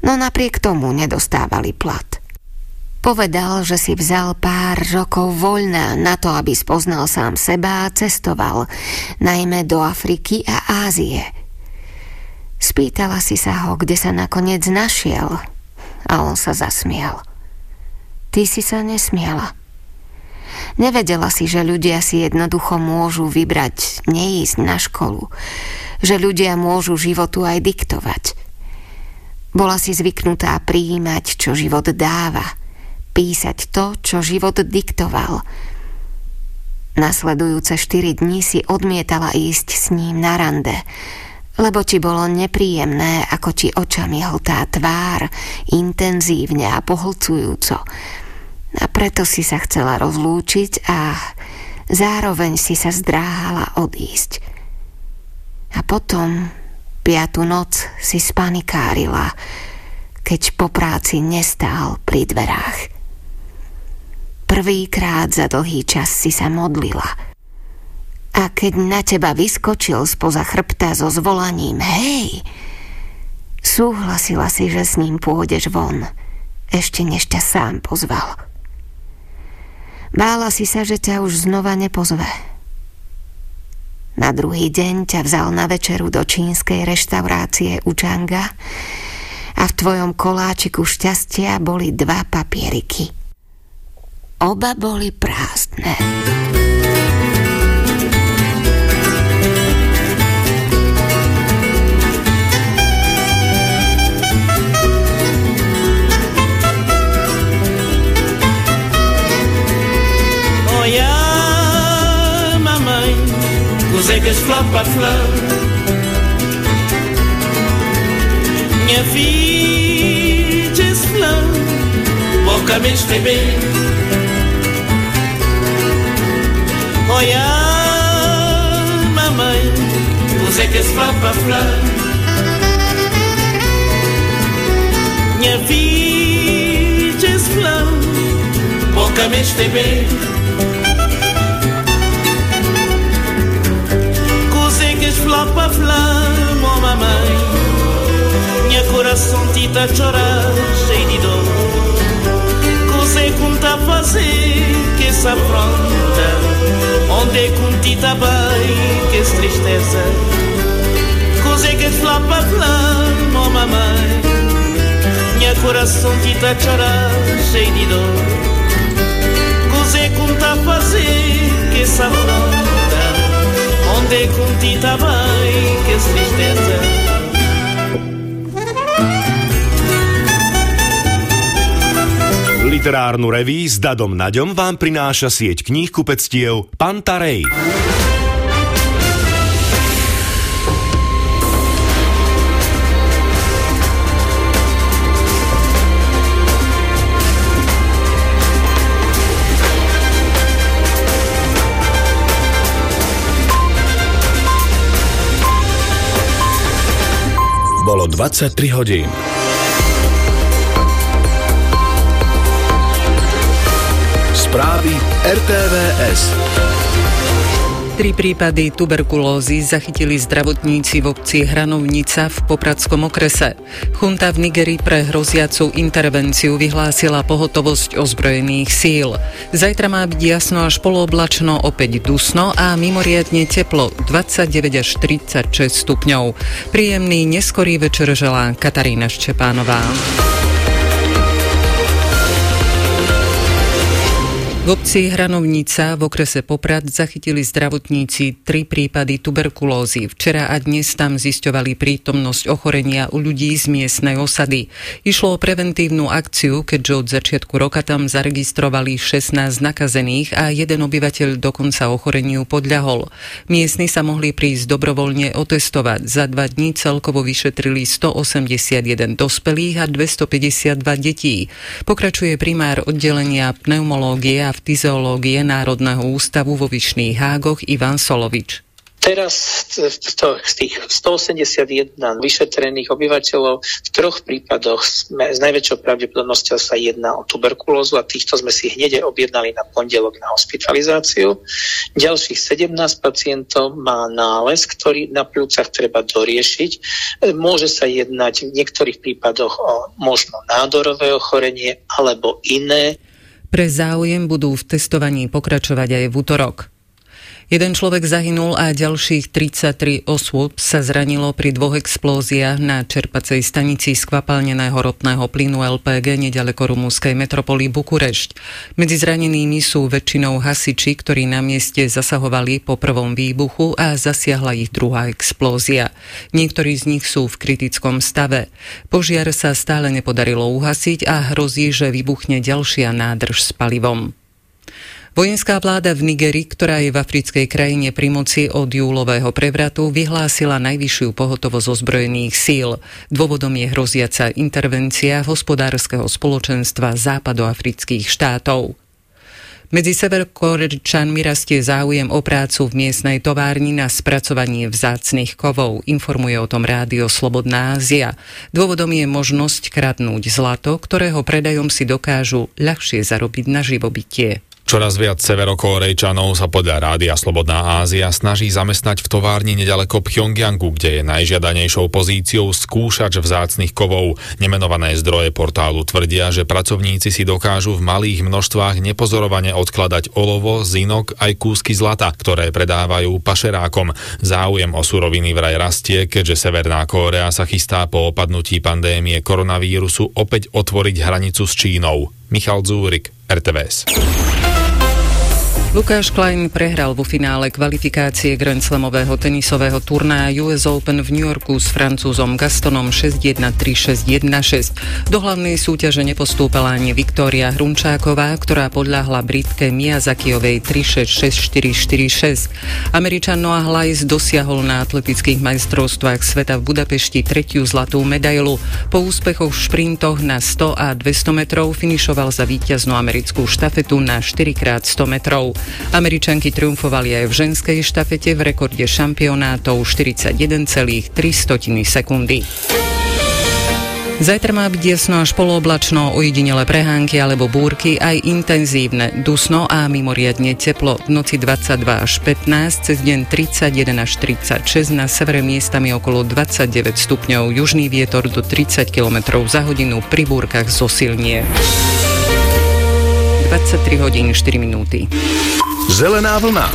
no napriek tomu nedostávali plat. Povedal, že si vzal pár rokov voľna na to, aby spoznal sám seba a cestoval, najmä do Afriky a Ázie. Spýtala si sa ho, kde sa nakoniec našiel a on sa zasmial. Ty si sa nesmiela. Nevedela si, že ľudia si jednoducho môžu vybrať neísť na školu, že ľudia môžu životu aj diktovať. Bola si zvyknutá prijímať, čo život dáva, písať to, čo život diktoval. Nasledujúce štyri dní si odmietala ísť s ním na rande, lebo ti bolo nepríjemné, ako ti očami hltá tvár, intenzívne a pohlcujúco, a preto si sa chcela rozlúčiť a zároveň si sa zdráhala odísť. A potom piatu noc si spanikárila, keď po práci nestál pri dverách. Prvýkrát za dlhý čas si sa modlila. A keď na teba vyskočil spoza chrbta so zvolaním Hej, súhlasila si, že s ním pôjdeš von, ešte než ťa sám pozval. Bála si sa, že ťa už znova nepozve. Na druhý deň ťa vzal na večeru do čínskej reštaurácie Učanga a v tvojom koláčiku šťastia boli dva papieriky. Oba boli prázdne. Musicas flap a flap Minha vida é flap Boca me estreber Olha, mamãe Musicas flap a flap Minha vida é flap Boca me estreber flapa flá, oh mamãe, minha coração tita chorar, cheio de dor. Sei como tá fazer que essa afronta. Onde conti tá bem que essa tristeza. Cosé que para flá, oh mamãe Minha coração te tá chorar, cheio de dor. Cosé como tá fazer que essa afronta Onde conti tá bem que tristeza Literárnu reví s Dadom Naďom vám prináša sieť kníh kupectiev Pantarej. 23 hodín. Správy RTVS. Tri prípady tuberkulózy zachytili zdravotníci v obci Hranovnica v Popradskom okrese. Chunta v Nigerii pre hroziacu intervenciu vyhlásila pohotovosť ozbrojených síl. Zajtra má byť jasno až polooblačno, opäť dusno a mimoriadne teplo 29 až 36 stupňov. Príjemný neskorý večer želá Katarína Ščepánová. V obci Hranovnica v okrese Poprad zachytili zdravotníci tri prípady tuberkulózy. Včera a dnes tam zisťovali prítomnosť ochorenia u ľudí z miestnej osady. Išlo o preventívnu akciu, keďže od začiatku roka tam zaregistrovali 16 nakazených a jeden obyvateľ dokonca ochoreniu podľahol. Miestni sa mohli prísť dobrovoľne otestovať. Za dva dní celkovo vyšetrili 181 dospelých a 252 detí. Pokračuje primár oddelenia pneumológie a fyziológie Národného ústavu vo Vyšných Hágoch Ivan Solovič. Teraz z tých 181 vyšetrených obyvateľov v troch prípadoch sme, s najväčšou pravdepodobnosťou sa jedná o tuberkulózu a týchto sme si hneď objednali na pondelok na hospitalizáciu. Ďalších 17 pacientov má nález, ktorý na pľúcach treba doriešiť. Môže sa jednať v niektorých prípadoch o možno nádorové ochorenie alebo iné. Pre záujem budú v testovaní pokračovať aj v útorok. Jeden človek zahynul a ďalších 33 osôb sa zranilo pri dvoch explóziách na čerpacej stanici skvapalneného ropného plynu LPG nedaleko rumúnskej metropoly Bukurešť. Medzi zranenými sú väčšinou hasiči, ktorí na mieste zasahovali po prvom výbuchu a zasiahla ich druhá explózia. Niektorí z nich sú v kritickom stave. Požiar sa stále nepodarilo uhasiť a hrozí, že vybuchne ďalšia nádrž s palivom. Vojenská vláda v Nigeri, ktorá je v africkej krajine pri moci od júlového prevratu, vyhlásila najvyššiu pohotovosť ozbrojených síl. Dôvodom je hroziaca intervencia hospodárskeho spoločenstva západoafrických štátov. Medzi severkorečanmi rastie záujem o prácu v miestnej továrni na spracovanie vzácnych kovov, informuje o tom rádio Slobodná Ázia. Dôvodom je možnosť kradnúť zlato, ktorého predajom si dokážu ľahšie zarobiť na živobytie. Čoraz viac severokórejčanov sa podľa Rádia Slobodná Ázia snaží zamestnať v továrni nedaleko Pyongyangu, kde je najžiadanejšou pozíciou skúšač vzácnych kovov. Nemenované zdroje portálu tvrdia, že pracovníci si dokážu v malých množstvách nepozorovane odkladať olovo, zinok aj kúsky zlata, ktoré predávajú pašerákom. Záujem o suroviny vraj rastie, keďže Severná Kórea sa chystá po opadnutí pandémie koronavírusu opäť otvoriť hranicu s Čínou. Michal Zúrik, RTVS. Lukáš Klein prehral vo finále kvalifikácie Grand Slamového tenisového turnaja US Open v New Yorku s francúzom Gastonom 6-1, 3-6, 1-6. Do hlavnej súťaže nepostúpala ani Viktória Hrunčáková, ktorá podľahla Britke Miyazakiovej 3-6, 6-4, 4-6. Američan Noah Lyles dosiahol na atletických majstrovstvách sveta v Budapešti tretiu zlatú medailu. Po úspechoch v šprintoch na 100 a 200 metrov finišoval za víťaznú americkú štafetu na 4x100 metrov. Američanky triumfovali aj v ženskej štafete v rekorde šampionátov 41,3 sekundy. Zajtra má byť jasno až polooblačno, ojedinele prehánky alebo búrky, aj intenzívne, dusno a mimoriadne teplo. V noci 22 až 15, cez deň 31 až 36, na severe miestami okolo 29 stupňov, južný vietor do 30 km za hodinu, pri búrkach zosilnie. 23 hodín 4 minúty. Zelená vlna.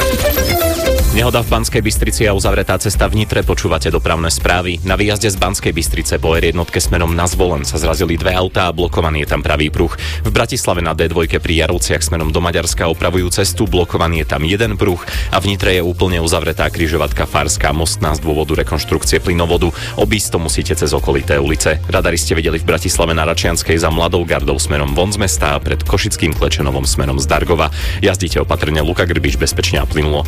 Nehoda v Banskej Bystrici a uzavretá cesta v Nitre. Počúvate dopravné správy. Na výjazde z Banskej Bystrice po R jednotke smerom na Zvolen sa zrazili dve autá a blokovaný je tam pravý pruh. V Bratislave na D2 pri Jarovciach smerom do Maďarska opravujú cestu, blokovaný je tam jeden pruh a v Nitre je úplne uzavretá križovatka Farská mostná z dôvodu rekonštrukcie plynovodu. Obísť musíte cez okolité ulice. Radari ste videli v Bratislave na Račianskej za Mladou gardou smerom von z mesta a pred Košickým Klečenovom smerom z Dargova. Jazdíte opatrne Luka Grbiš bezpečne a plynulo.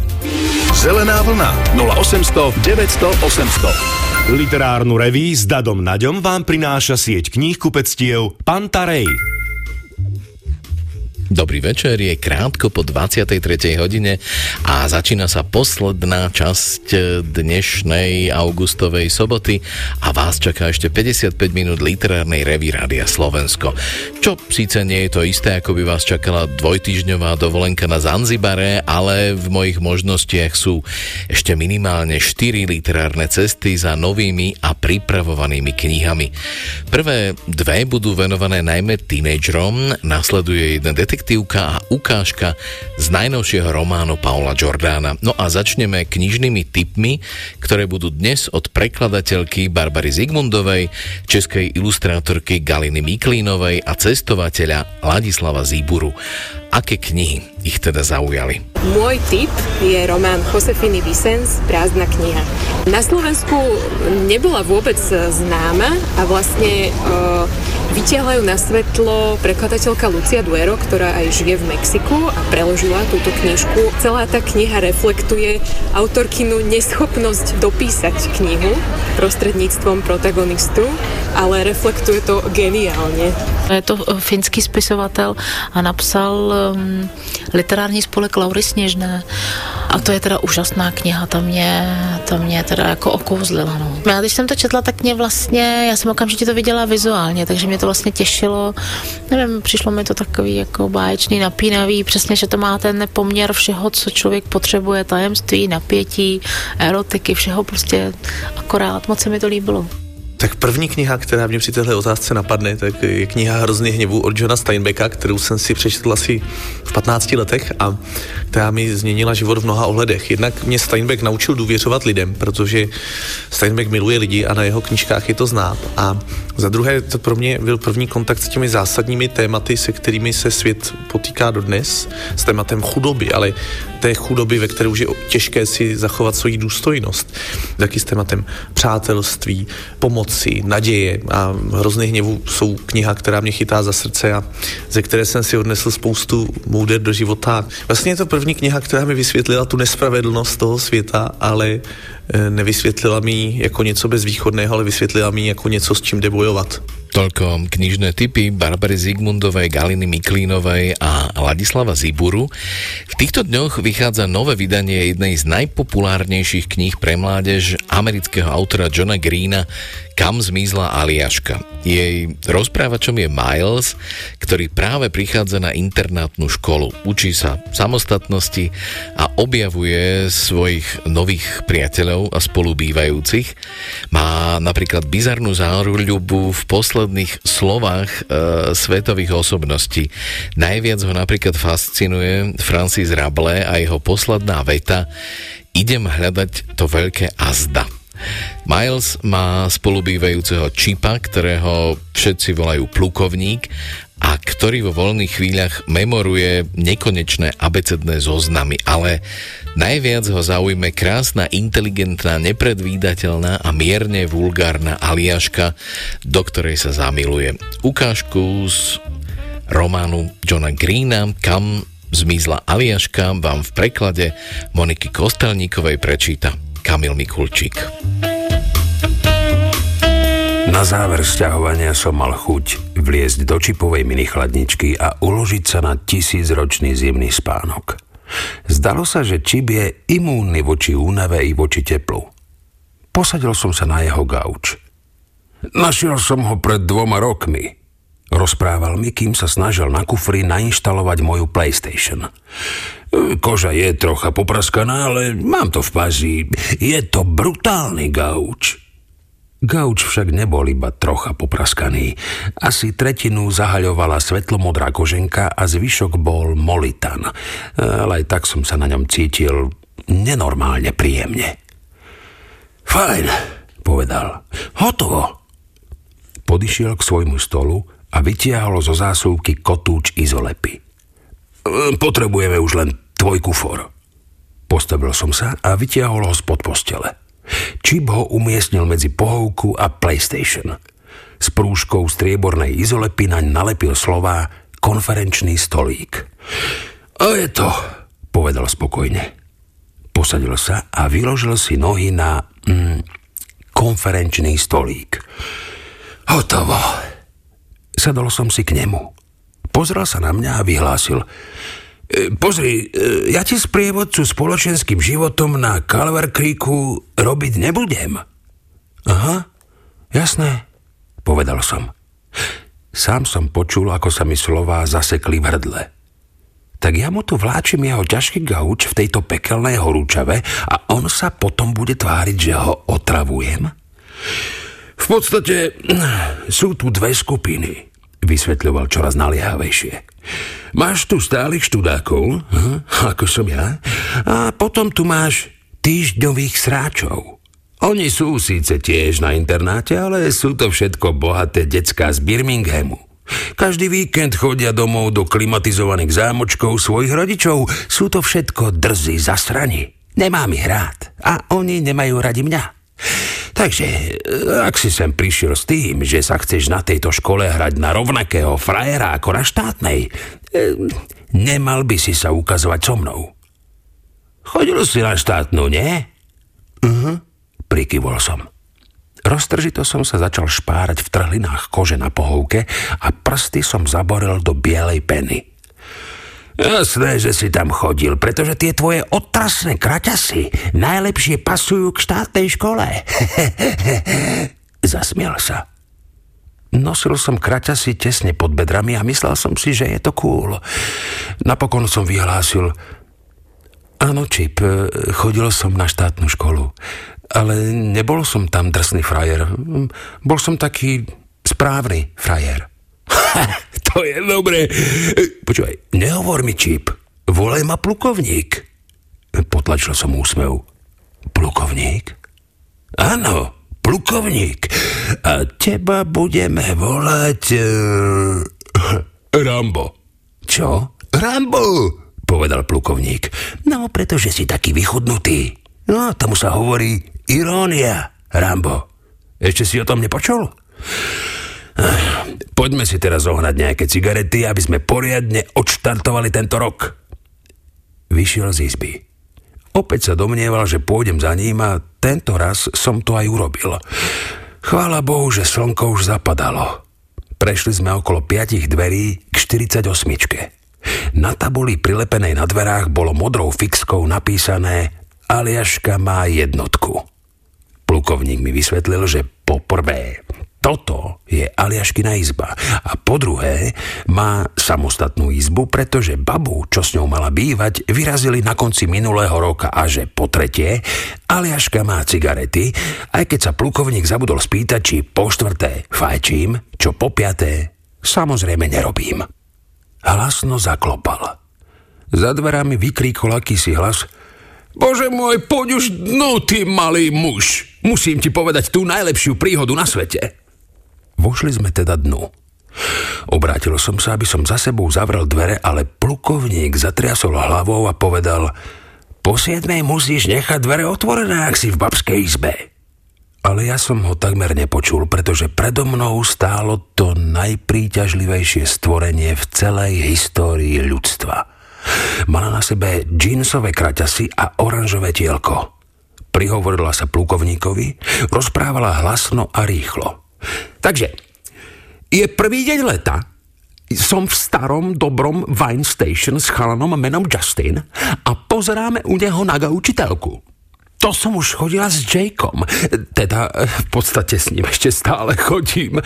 Zelená vlna 0800 900 800 Literárnu reví s Dadom Naďom vám prináša sieť kníh kupectiev Pantarej. Dobrý večer, je krátko po 23. hodine a začína sa posledná časť dnešnej augustovej soboty a vás čaká ešte 55 minút literárnej revy Rádia Slovensko. Čo síce nie je to isté, ako by vás čakala dvojtyžňová dovolenka na Zanzibare, ale v mojich možnostiach sú ešte minimálne 4 literárne cesty za novými a pripravovanými knihami. Prvé dve budú venované najmä tínedžerom, nasleduje jeden detektív detektívka a ukážka z najnovšieho románu Paula Jordána. No a začneme knižnými tipmi, ktoré budú dnes od prekladateľky Barbary Zigmundovej, českej ilustrátorky Galiny Miklínovej a cestovateľa Ladislava Zíburu. Aké knihy ich teda zaujali? Môj tip je román Josefiny Vicens Prázdna kniha. Na Slovensku nebola vôbec známa a vlastne vytiahla ju na svetlo prekladateľka Lucia Duero, ktorá aj žije v Mexiku a preložila túto knižku. Celá tá kniha reflektuje autorkinu neschopnosť dopísať knihu prostredníctvom protagonistu, ale reflektuje to geniálne. Je to eh, finský spisovatel a napsal literární spolek Laury Sněžné a to je teda úžasná kniha, to mě, to mě teda jako okouzlila. No. Já když jsem to četla, tak mě vlastně, já jsem okamžitě to viděla vizuálně, takže mě to vlastně těšilo. Nevím, přišlo mi to takový jako báječný, napínavý, přesně, že to má ten poměr všeho, co člověk potřebuje, tajemství, napětí, erotiky, všeho prostě akorát, moc se mi to líbilo. Tak první kniha, která mě při téhle otázce napadne, tak je kniha Hrozný hněvu od Johna Steinbecka, kterou jsem si přečetl asi v 15 letech a která mi změnila život v mnoha ohledech. Jednak mě Steinbeck naučil důvěřovat lidem, protože Steinbeck miluje lidi a na jeho knižkách je to znát. A za druhé, to pro mě byl první kontakt s těmi zásadními tématy, se kterými se svět potýká dodnes, s tématem chudoby, ale té chudoby, ve které už je těžké si zachovat svoji důstojnost. Taky s tématem přátelství, pomoci, naděje a hrozný hněvu jsou kniha, která mě chytá za srdce a ze které jsem si odnesl spoustu můder do života. Vlastně je to první kniha, která mi vysvětlila tu nespravedlnost toho světa, ale nevysvětlila mi jako něco bezvýchodného, ale vysvětlila mi jako něco, s čím jde bojovat. Toľko knižné typy Barbary Zigmundovej, Galiny Miklínovej a Ladislava Ziburu. V týchto dňoch vychádza nové vydanie jednej z najpopulárnejších kníh pre mládež amerického autora Johna Greena Kam zmizla Aliaška. Jej rozprávačom je Miles, ktorý práve prichádza na internátnu školu. Učí sa samostatnosti a objavuje svojich nových priateľov a spolubývajúcich. Má napríklad bizarnú záruľubu v posledných slovách e, svetových osobností. Najviac ho napríklad fascinuje Francis Rabelais a jeho posledná veta Idem hľadať to veľké azda. Miles má spolubývajúceho čipa, ktorého všetci volajú plukovník a ktorý vo voľných chvíľach memoruje nekonečné abecedné zoznamy, ale najviac ho zaujme krásna, inteligentná, nepredvídateľná a mierne vulgárna aliaška, do ktorej sa zamiluje. Ukážku z románu Johna Greena, kam zmizla aliaška, vám v preklade Moniky Kostelníkovej prečíta Kamil Mikulčík. Na záver sťahovania som mal chuť vliesť do čipovej mini chladničky a uložiť sa na tisícročný zimný spánok. Zdalo sa, že čip je imúnny voči únave i voči teplu. Posadil som sa na jeho gauč. Našiel som ho pred dvoma rokmi. Rozprával mi, kým sa snažil na kufri nainštalovať moju PlayStation. Koža je trocha popraskaná, ale mám to v pázi. Je to brutálny gauč. Gauč však nebol iba trocha popraskaný. Asi tretinu zahaľovala svetlomodrá koženka a zvyšok bol molitan. Ale aj tak som sa na ňom cítil nenormálne príjemne. Fajn, povedal. Hotovo. Podišiel k svojmu stolu a vytiahol zo zásuvky kotúč izolepy. Potrebujeme už len tvoj kufor. Postavil som sa a vytiahol ho spod postele. Čip ho umiestnil medzi pohovku a PlayStation. S prúžkou striebornej izolepy naň nalepil slová konferenčný stolík. A je to, povedal spokojne. Posadil sa a vyložil si nohy na mm, konferenčný stolík. Hotovo. Sadol som si k nemu. Pozrel sa na mňa a vyhlásil – E, pozri, e, ja ti sprievodcu spoločenským životom na Calver Creeku robiť nebudem. Aha, jasné, povedal som. Sám som počul, ako sa mi slová zasekli v hrdle. Tak ja mu tu vláčim jeho ťažký gauč v tejto pekelnej horúčave a on sa potom bude tváriť, že ho otravujem? V podstate [CLEARS THROAT] sú tu dve skupiny vysvetľoval čoraz naliehavejšie. Máš tu stálych študákov, ako som ja, a potom tu máš týždňových sráčov. Oni sú síce tiež na internáte, ale sú to všetko bohaté decká z Birminghamu. Každý víkend chodia domov do klimatizovaných zámočkov svojich rodičov. Sú to všetko drzí zasrani. Nemám ich rád. A oni nemajú radi mňa. Takže, ak si sem prišiel s tým, že sa chceš na tejto škole hrať na rovnakého frajera ako na štátnej, e, nemal by si sa ukazovať so mnou. Chodil si na štátnu, nie? Uh-huh, prikyvol som. Roztržito som sa začal špárať v trhlinách kože na pohovke a prsty som zaboril do bielej peny. Jasné, že si tam chodil, pretože tie tvoje otrasné kraťasy najlepšie pasujú k štátnej škole. [LAUGHS] Zasmiel sa. Nosil som kraťasy tesne pod bedrami a myslel som si, že je to cool. Napokon som vyhlásil Áno, Čip, chodil som na štátnu školu, ale nebol som tam drsný frajer. Bol som taký správny frajer. [LAUGHS] to je dobré. Počúvaj, nehovor mi čip. Volaj ma plukovník. Potlačil som úsmev. Plukovník? Áno, plukovník. A teba budeme volať... Uh, [LAUGHS] Rambo. Čo? Rambo, povedal plukovník. No, pretože si taký vychudnutý. No, tomu sa hovorí irónia, Rambo. Ešte si o tom nepočul? Poďme si teraz zohnať nejaké cigarety, aby sme poriadne odštartovali tento rok. Vyšiel z izby. Opäť sa domnieval, že pôjdem za ním a tento raz som to aj urobil. Chvála Bohu, že slnko už zapadalo. Prešli sme okolo piatich dverí k 48. Na tabuli prilepenej na dverách bolo modrou fixkou napísané Aliaška má jednotku. Plukovník mi vysvetlil, že poprvé toto je Aliaškina izba. A po druhé, má samostatnú izbu, pretože babu, čo s ňou mala bývať, vyrazili na konci minulého roka a že po tretie, Aliaška má cigarety, aj keď sa plukovník zabudol spýtať, či po štvrté fajčím, čo po piaté samozrejme nerobím. Hlasno zaklopal. Za dverami vykríkol akýsi hlas Bože môj, poď už dnu, ty malý muž. Musím ti povedať tú najlepšiu príhodu na svete. Vošli sme teda dnu. Obrátil som sa, aby som za sebou zavrel dvere, ale plukovník zatriasol hlavou a povedal Po siedmej musíš nechať dvere otvorené, ak si v babskej izbe. Ale ja som ho takmer nepočul, pretože predo mnou stálo to najpríťažlivejšie stvorenie v celej histórii ľudstva. Mala na sebe džínsové kraťasy a oranžové tielko. Prihovorila sa plukovníkovi, rozprávala hlasno a rýchlo. Takže, je prvý deň leta, som v starom, dobrom Wine Station s chalanom menom Justin a pozeráme u neho na učiteľku. To som už chodila s Jakeom. Teda v podstate s ním ešte stále chodím.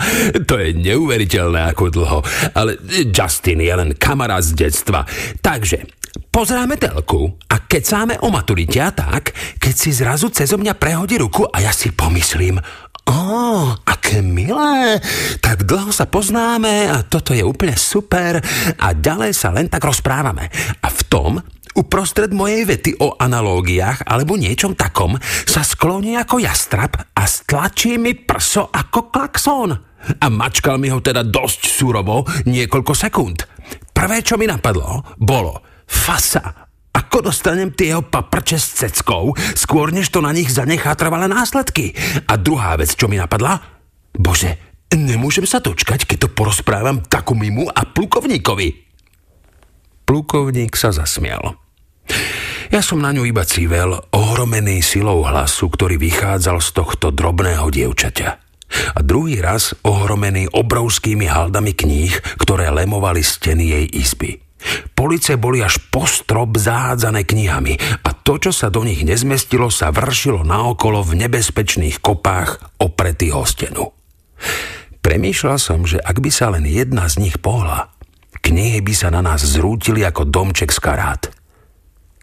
To je neuveriteľné ako dlho. Ale Justin je len kamarát z detstva. Takže, pozeráme telku a kecáme o maturite a tak, keď si zrazu cezo mňa prehodí ruku a ja si pomyslím, Ó, oh, aké milé. Tak dlho sa poznáme a toto je úplne super a ďalej sa len tak rozprávame. A v tom, uprostred mojej vety o analógiách alebo niečom takom, sa skloní ako jastrap a stlačí mi prso ako klakson. A mačkal mi ho teda dosť súrovo niekoľko sekúnd. Prvé, čo mi napadlo, bolo fasa, ako dostanem tie jeho paprče s ceckou, skôr než to na nich zanechá trvalé následky? A druhá vec, čo mi napadla? Bože, nemôžem sa dočkať, keď to porozprávam takomimu a plukovníkovi. Plukovník sa zasmial. Ja som na ňu iba civel, ohromený silou hlasu, ktorý vychádzal z tohto drobného dievčaťa. A druhý raz ohromený obrovskými haldami kníh, ktoré lemovali steny jej izby. Police boli až po strop zahádzané knihami a to, čo sa do nich nezmestilo, sa vršilo naokolo v nebezpečných kopách opretých stenu. Premýšľal som, že ak by sa len jedna z nich pohla, knihy by sa na nás zrútili ako domček z karát.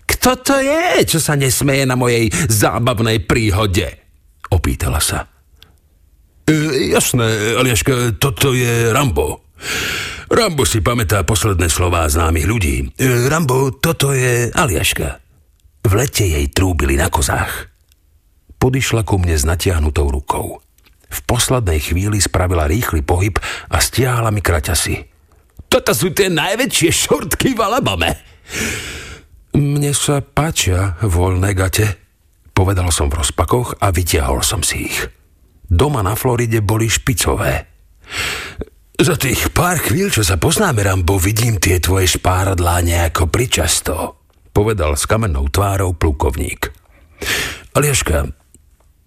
Kto to je, čo sa nesmeje na mojej zábavnej príhode? Opýtala sa. E, jasné, Aliaška, toto je Rambo. Rambo si pamätá posledné slová známych ľudí. E, Rambo, toto je Aliaška. V lete jej trúbili na kozách. Podišla ku mne s natiahnutou rukou. V poslednej chvíli spravila rýchly pohyb a stiahla mi kraťasy. Toto sú tie najväčšie šortky v Alabame. Mne sa páčia voľné gate, povedal som v rozpakoch a vytiahol som si ich. Doma na Floride boli špicové. Za tých pár chvíľ, čo sa poznáme, Rambo, vidím tie tvoje špáradlá nejako pričasto, povedal s kamennou tvárou plukovník. Aliaška,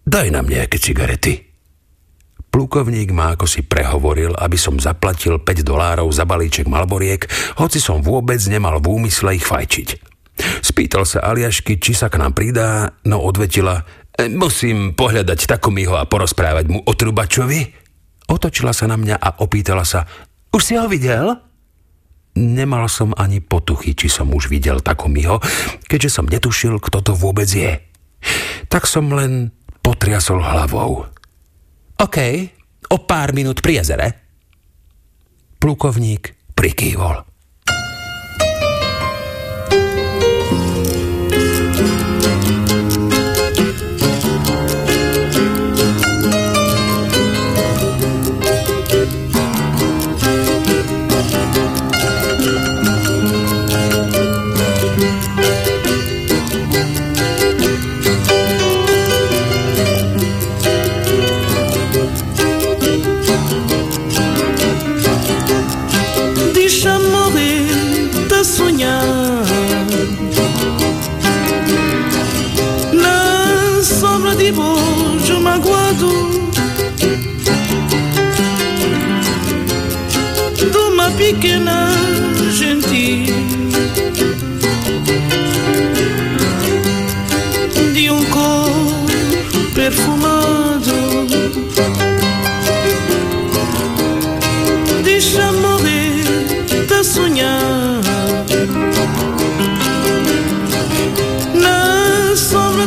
daj nám nejaké cigarety. Plukovník ma ako si prehovoril, aby som zaplatil 5 dolárov za balíček malboriek, hoci som vôbec nemal v úmysle ich fajčiť. Spýtal sa Aliašky, či sa k nám pridá, no odvetila, e, musím pohľadať takomýho a porozprávať mu o trubačovi. Otočila sa na mňa a opýtala sa, už si ho videl? Nemal som ani potuchy, či som už videl takomýho, keďže som netušil, kto to vôbec je. Tak som len potriasol hlavou. OK, o pár minút pri jezere. Plukovník prikývol.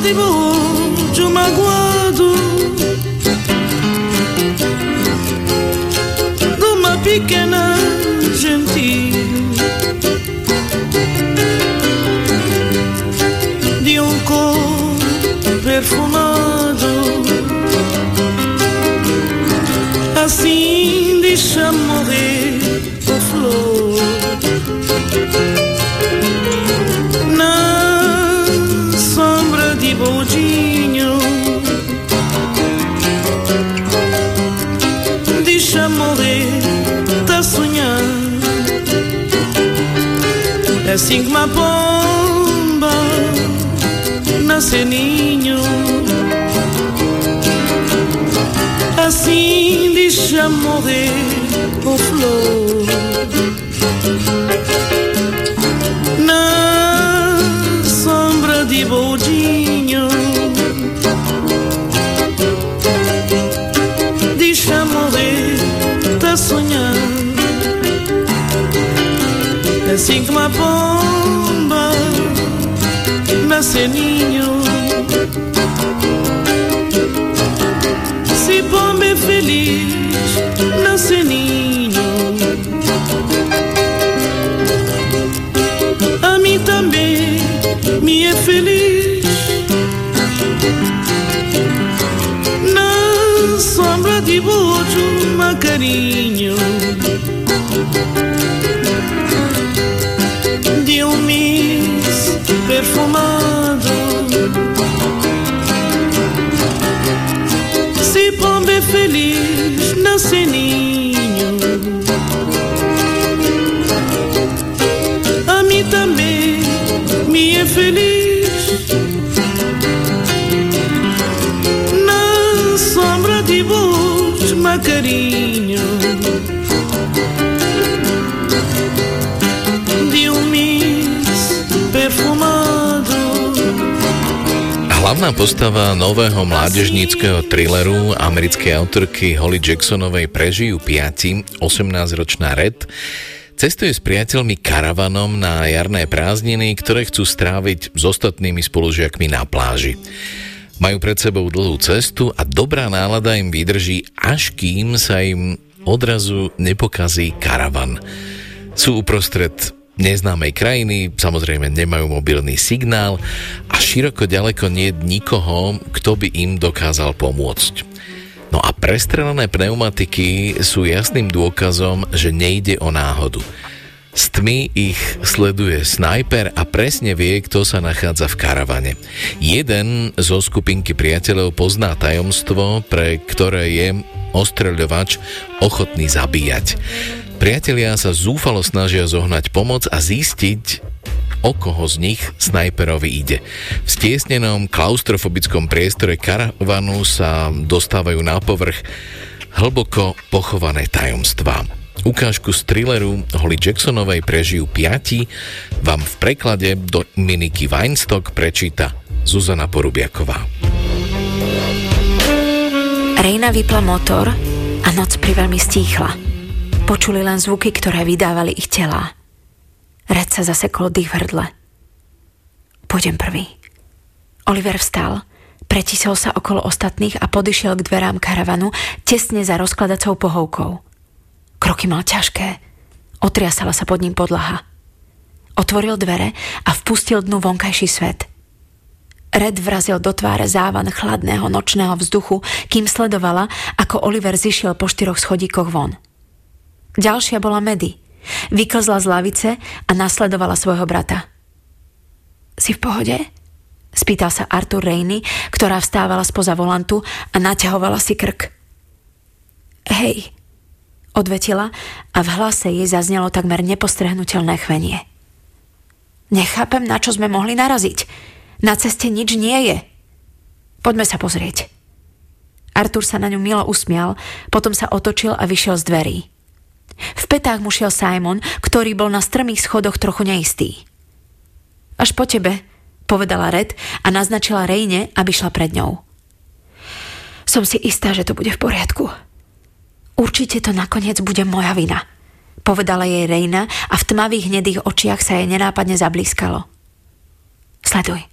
De bojo magoado. De uma pequena gentil. De um corpo perfumado. Assim deixa morrer assim que uma pomba nasce ninho. Assim deixa morrer o flor. Na sombra de bodinho. Deixa morrer, tá sonhando. Assim que uma pomba nasce ninho. Se pomba é feliz, feliz, nasce ninho. A mim também me é feliz. Hlavná postava nového mládežníckého thrilleru americkej autorky Holly Jacksonovej Prežijú piati, 18-ročná Red, cestuje s priateľmi karavanom na jarné prázdniny, ktoré chcú stráviť s ostatnými spolužiakmi na pláži. Majú pred sebou dlhú cestu a dobrá nálada im vydrží, až kým sa im odrazu nepokazí karavan. Sú uprostred neznámej krajiny, samozrejme nemajú mobilný signál a široko ďaleko nie je nikoho, kto by im dokázal pomôcť. No a prestrelené pneumatiky sú jasným dôkazom, že nejde o náhodu. Z tmy ich sleduje snajper a presne vie, kto sa nachádza v karavane. Jeden zo skupinky priateľov pozná tajomstvo, pre ktoré je ostreľovač ochotný zabíjať. Priatelia sa zúfalo snažia zohnať pomoc a zistiť, o koho z nich snajperovi ide. V stiesnenom klaustrofobickom priestore karavanu sa dostávajú na povrch hlboko pochované tajomstvá. Ukážku z thrilleru Holly Jacksonovej prežijú piati vám v preklade do Miniky Weinstock prečíta Zuzana Porubiaková. Rejna vypla motor a noc priveľmi stíchla. Počuli len zvuky, ktoré vydávali ich telá. Red sa zasekol dých v hrdle. Pôjdem prvý. Oliver vstal, pretisol sa okolo ostatných a podišiel k dverám karavanu tesne za rozkladacou pohovkou. Kroky mal ťažké. Otriasala sa pod ním podlaha. Otvoril dvere a vpustil dnu vonkajší svet. Red vrazil do tváre závan chladného nočného vzduchu, kým sledovala, ako Oliver zišiel po štyroch schodíkoch von. Ďalšia bola Medy. Vyklzla z lavice a nasledovala svojho brata. Si v pohode? Spýtal sa Arthur Rainey, ktorá vstávala spoza volantu a naťahovala si krk. Hej, odvetila a v hlase jej zaznelo takmer nepostrehnutelné chvenie. Nechápem, na čo sme mohli naraziť. Na ceste nič nie je. Poďme sa pozrieť. Artur sa na ňu milo usmial, potom sa otočil a vyšiel z dverí. V petách mu šiel Simon, ktorý bol na strmých schodoch trochu neistý. Až po tebe, povedala Red a naznačila Rejne, aby šla pred ňou. Som si istá, že to bude v poriadku. Určite to nakoniec bude moja vina, povedala jej Rejna a v tmavých hnedých očiach sa jej nenápadne zablískalo. Sleduj.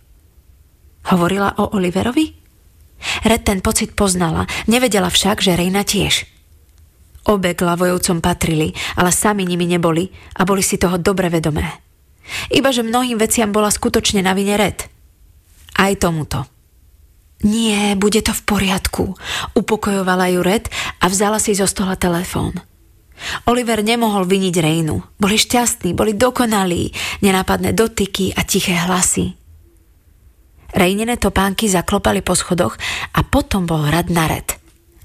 Hovorila o Oliverovi? Red ten pocit poznala, nevedela však, že Rejna tiež. Obe k lavojovcom patrili, ale sami nimi neboli a boli si toho dobre vedomé. Iba že mnohým veciam bola skutočne na vine Red. Aj tomuto. Nie, bude to v poriadku, upokojovala ju Red a vzala si zo stola telefón. Oliver nemohol vyniť Rejnu. Boli šťastní, boli dokonalí, nenápadné dotyky a tiché hlasy. Rejnené topánky zaklopali po schodoch a potom bol rad na red.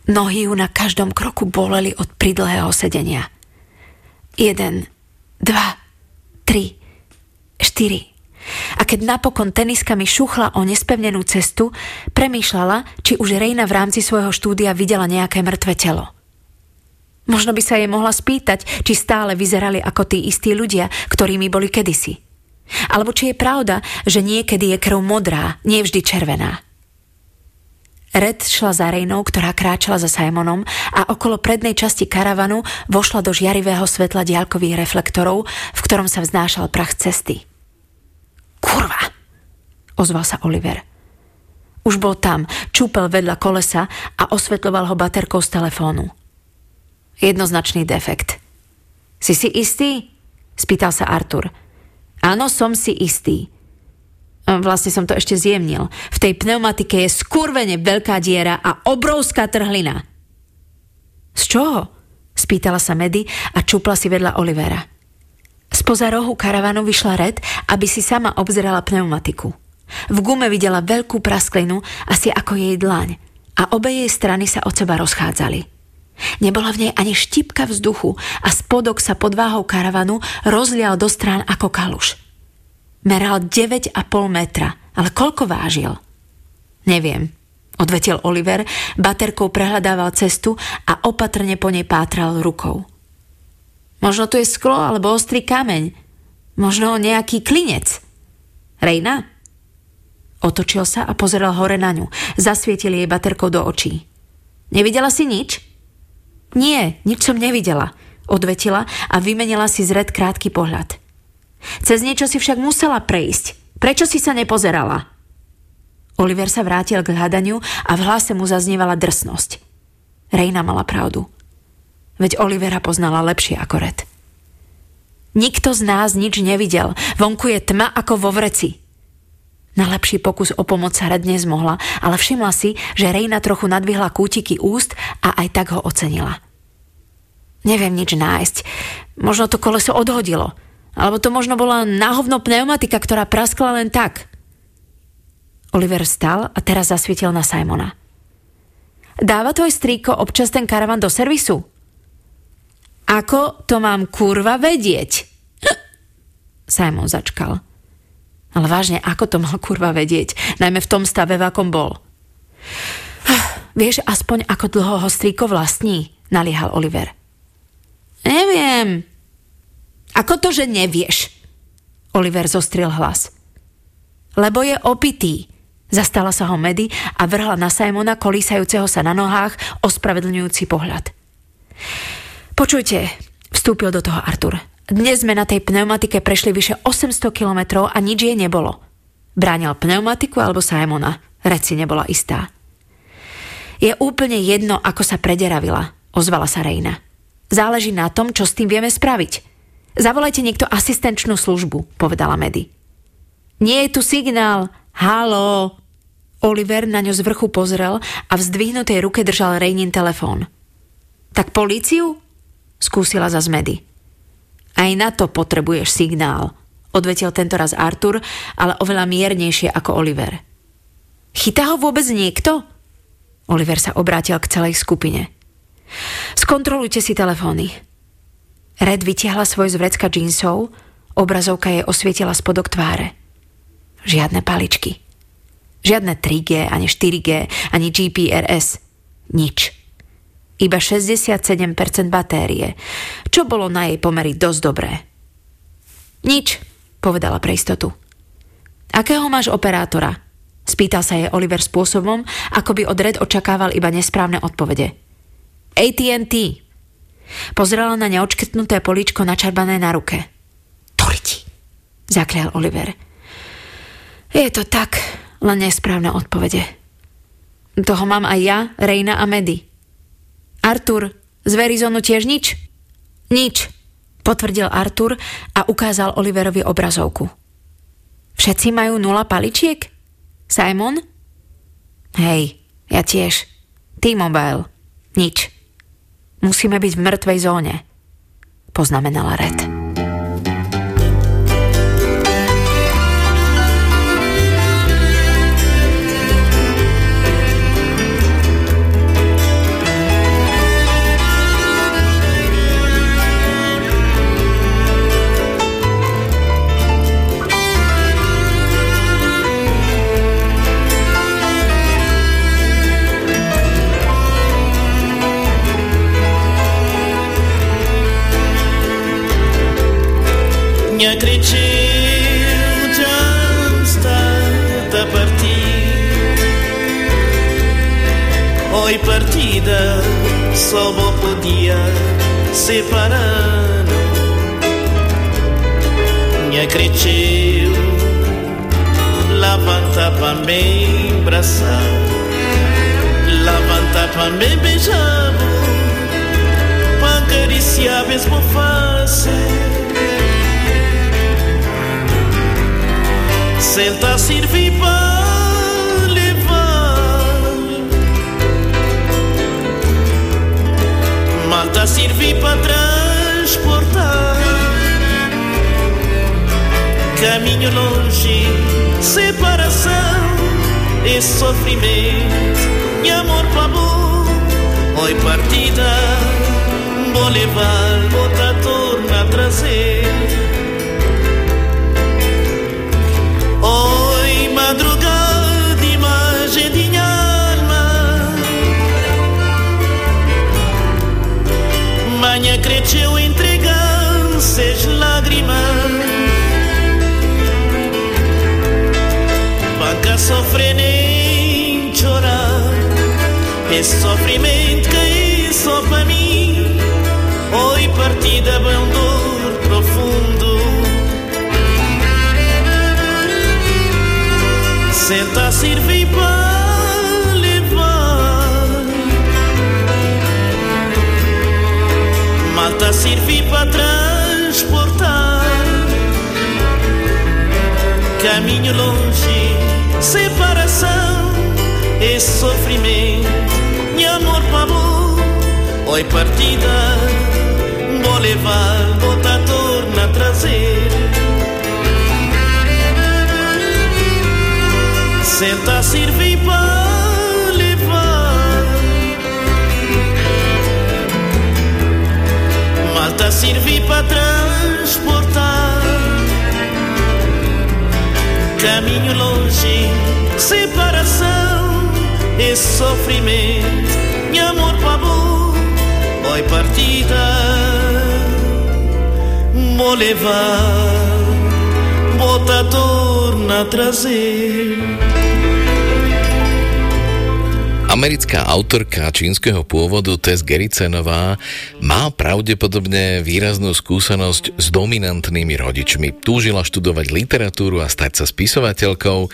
Nohy ju na každom kroku boleli od pridlhého sedenia. Jeden, dva, tri, štyri. A keď napokon teniskami šuchla o nespevnenú cestu, premýšľala, či už Rejna v rámci svojho štúdia videla nejaké mŕtve telo. Možno by sa jej mohla spýtať, či stále vyzerali ako tí istí ľudia, ktorými boli kedysi. Alebo či je pravda, že niekedy je krv modrá, nie vždy červená. Red šla za Rejnou, ktorá kráčala za Simonom a okolo prednej časti karavanu vošla do žiarivého svetla diaľkových reflektorov, v ktorom sa vznášal prach cesty. Kurva! ozval sa Oliver. Už bol tam, čúpel vedľa kolesa a osvetľoval ho baterkou z telefónu. Jednoznačný defekt. Si si istý? spýtal sa Artur. Áno, som si istý. Vlastne som to ešte zjemnil. V tej pneumatike je skurvene veľká diera a obrovská trhlina. Z čoho? Spýtala sa Medy a čupla si vedľa Olivera. Spoza rohu karavanu vyšla Red, aby si sama obzerala pneumatiku. V gume videla veľkú prasklinu, asi ako jej dlaň, a obe jej strany sa od seba rozchádzali. Nebola v nej ani štipka vzduchu a spodok sa pod váhou karavanu rozlial do strán ako kaluš. Meral 9,5 metra, ale koľko vážil? Neviem, odvetil Oliver, baterkou prehľadával cestu a opatrne po nej pátral rukou. Možno tu je sklo alebo ostrý kameň. Možno nejaký klinec. Rejna? Otočil sa a pozeral hore na ňu. Zasvietil jej baterkou do očí. Nevidela si nič? Nie, nič som nevidela, odvetila a vymenila si zred krátky pohľad. Cez niečo si však musela prejsť. Prečo si sa nepozerala? Oliver sa vrátil k hľadaniu a v hlase mu zaznievala drsnosť. Rejna mala pravdu. Veď Olivera poznala lepšie ako Red. Nikto z nás nič nevidel. Vonku je tma ako vo vreci. Na lepší pokus o pomoc sa Red nezmohla, ale všimla si, že Rejna trochu nadvihla kútiky úst a aj tak ho ocenila. Neviem nič nájsť. Možno to koleso odhodilo – alebo to možno bola náhovno pneumatika, ktorá praskla len tak. Oliver stal a teraz zasvietil na Simona. Dáva tvoj strýko občas ten karavan do servisu? Ako to mám kurva vedieť? [GASPS] Simon začkal. Ale vážne, ako to mal kurva vedieť? Najmä v tom stave, v akom bol. [SIGHS] Vieš aspoň, ako dlho ho strýko vlastní? Naliehal Oliver. Neviem, ako to, že nevieš? Oliver zostril hlas. Lebo je opitý. Zastala sa ho Medy a vrhla na Simona kolísajúceho sa na nohách ospravedlňujúci pohľad. Počujte, vstúpil do toho Artur. Dnes sme na tej pneumatike prešli vyše 800 kilometrov a nič jej nebolo. Bránil pneumatiku alebo Simona. Reci nebola istá. Je úplne jedno, ako sa prederavila, ozvala sa Rejna. Záleží na tom, čo s tým vieme spraviť. Zavolajte niekto asistenčnú službu, povedala Medy. Nie je tu signál. Halo. Oliver na ňu z vrchu pozrel a v zdvihnutej ruke držal Rejnin telefón. Tak políciu? Skúsila za zmedy. Aj na to potrebuješ signál, odvetil tentoraz Artur, ale oveľa miernejšie ako Oliver. Chytá ho vôbec niekto? Oliver sa obrátil k celej skupine. Skontrolujte si telefóny. Red vytiahla svoj z vrecka džínsov, obrazovka jej osvietila spodok tváre. Žiadne paličky. Žiadne 3G, ani 4G, ani GPRS. Nič. Iba 67% batérie, čo bolo na jej pomery dosť dobré. Nič, povedala pre istotu. Akého máš operátora? Spýtal sa jej Oliver spôsobom, ako by od Red očakával iba nesprávne odpovede. AT&T, Pozrela na neočkrtnuté políčko načarbané na ruke. Toriti, zaklial Oliver. Je to tak, len nesprávne odpovede. Toho mám aj ja, Rejna a Medy. Artur, z Verizonu tiež nič? Nič, potvrdil Artur a ukázal Oliverovi obrazovku. Všetci majú nula paličiek? Simon? Hej, ja tiež. T-Mobile. Nič. Musíme byť v mŕtvej zóne, poznamenala Red. Oi partida só vou podia separar Minha acredito Levanta para me abraçar Levanta para me beijar Para acariciar mesmo face Senta servir para levar. Malta servir para transportar. Caminho longe, separação e sofrimento. E amor para amor, oi partida. Vou levar, vou tornar a trazer Banca sofre nem chorar Esse sofrimento que só para mim Oi, partida, bem dor profundo Senta a servir para levar Malta a servir para transportar Caminho longe, separação e sofrimento. E amor para amor, oi partida Vou levar, vou torna trazer Senta servir para levar. Malta servir para transportar Caminho longe, separação e sofrimento. E amor para amor, oi partida. Vou levar, torna a trazer Americká autorka čínskeho pôvodu Tess Gericenová má pravdepodobne výraznú skúsenosť s dominantnými rodičmi. Túžila študovať literatúru a stať sa spisovateľkou,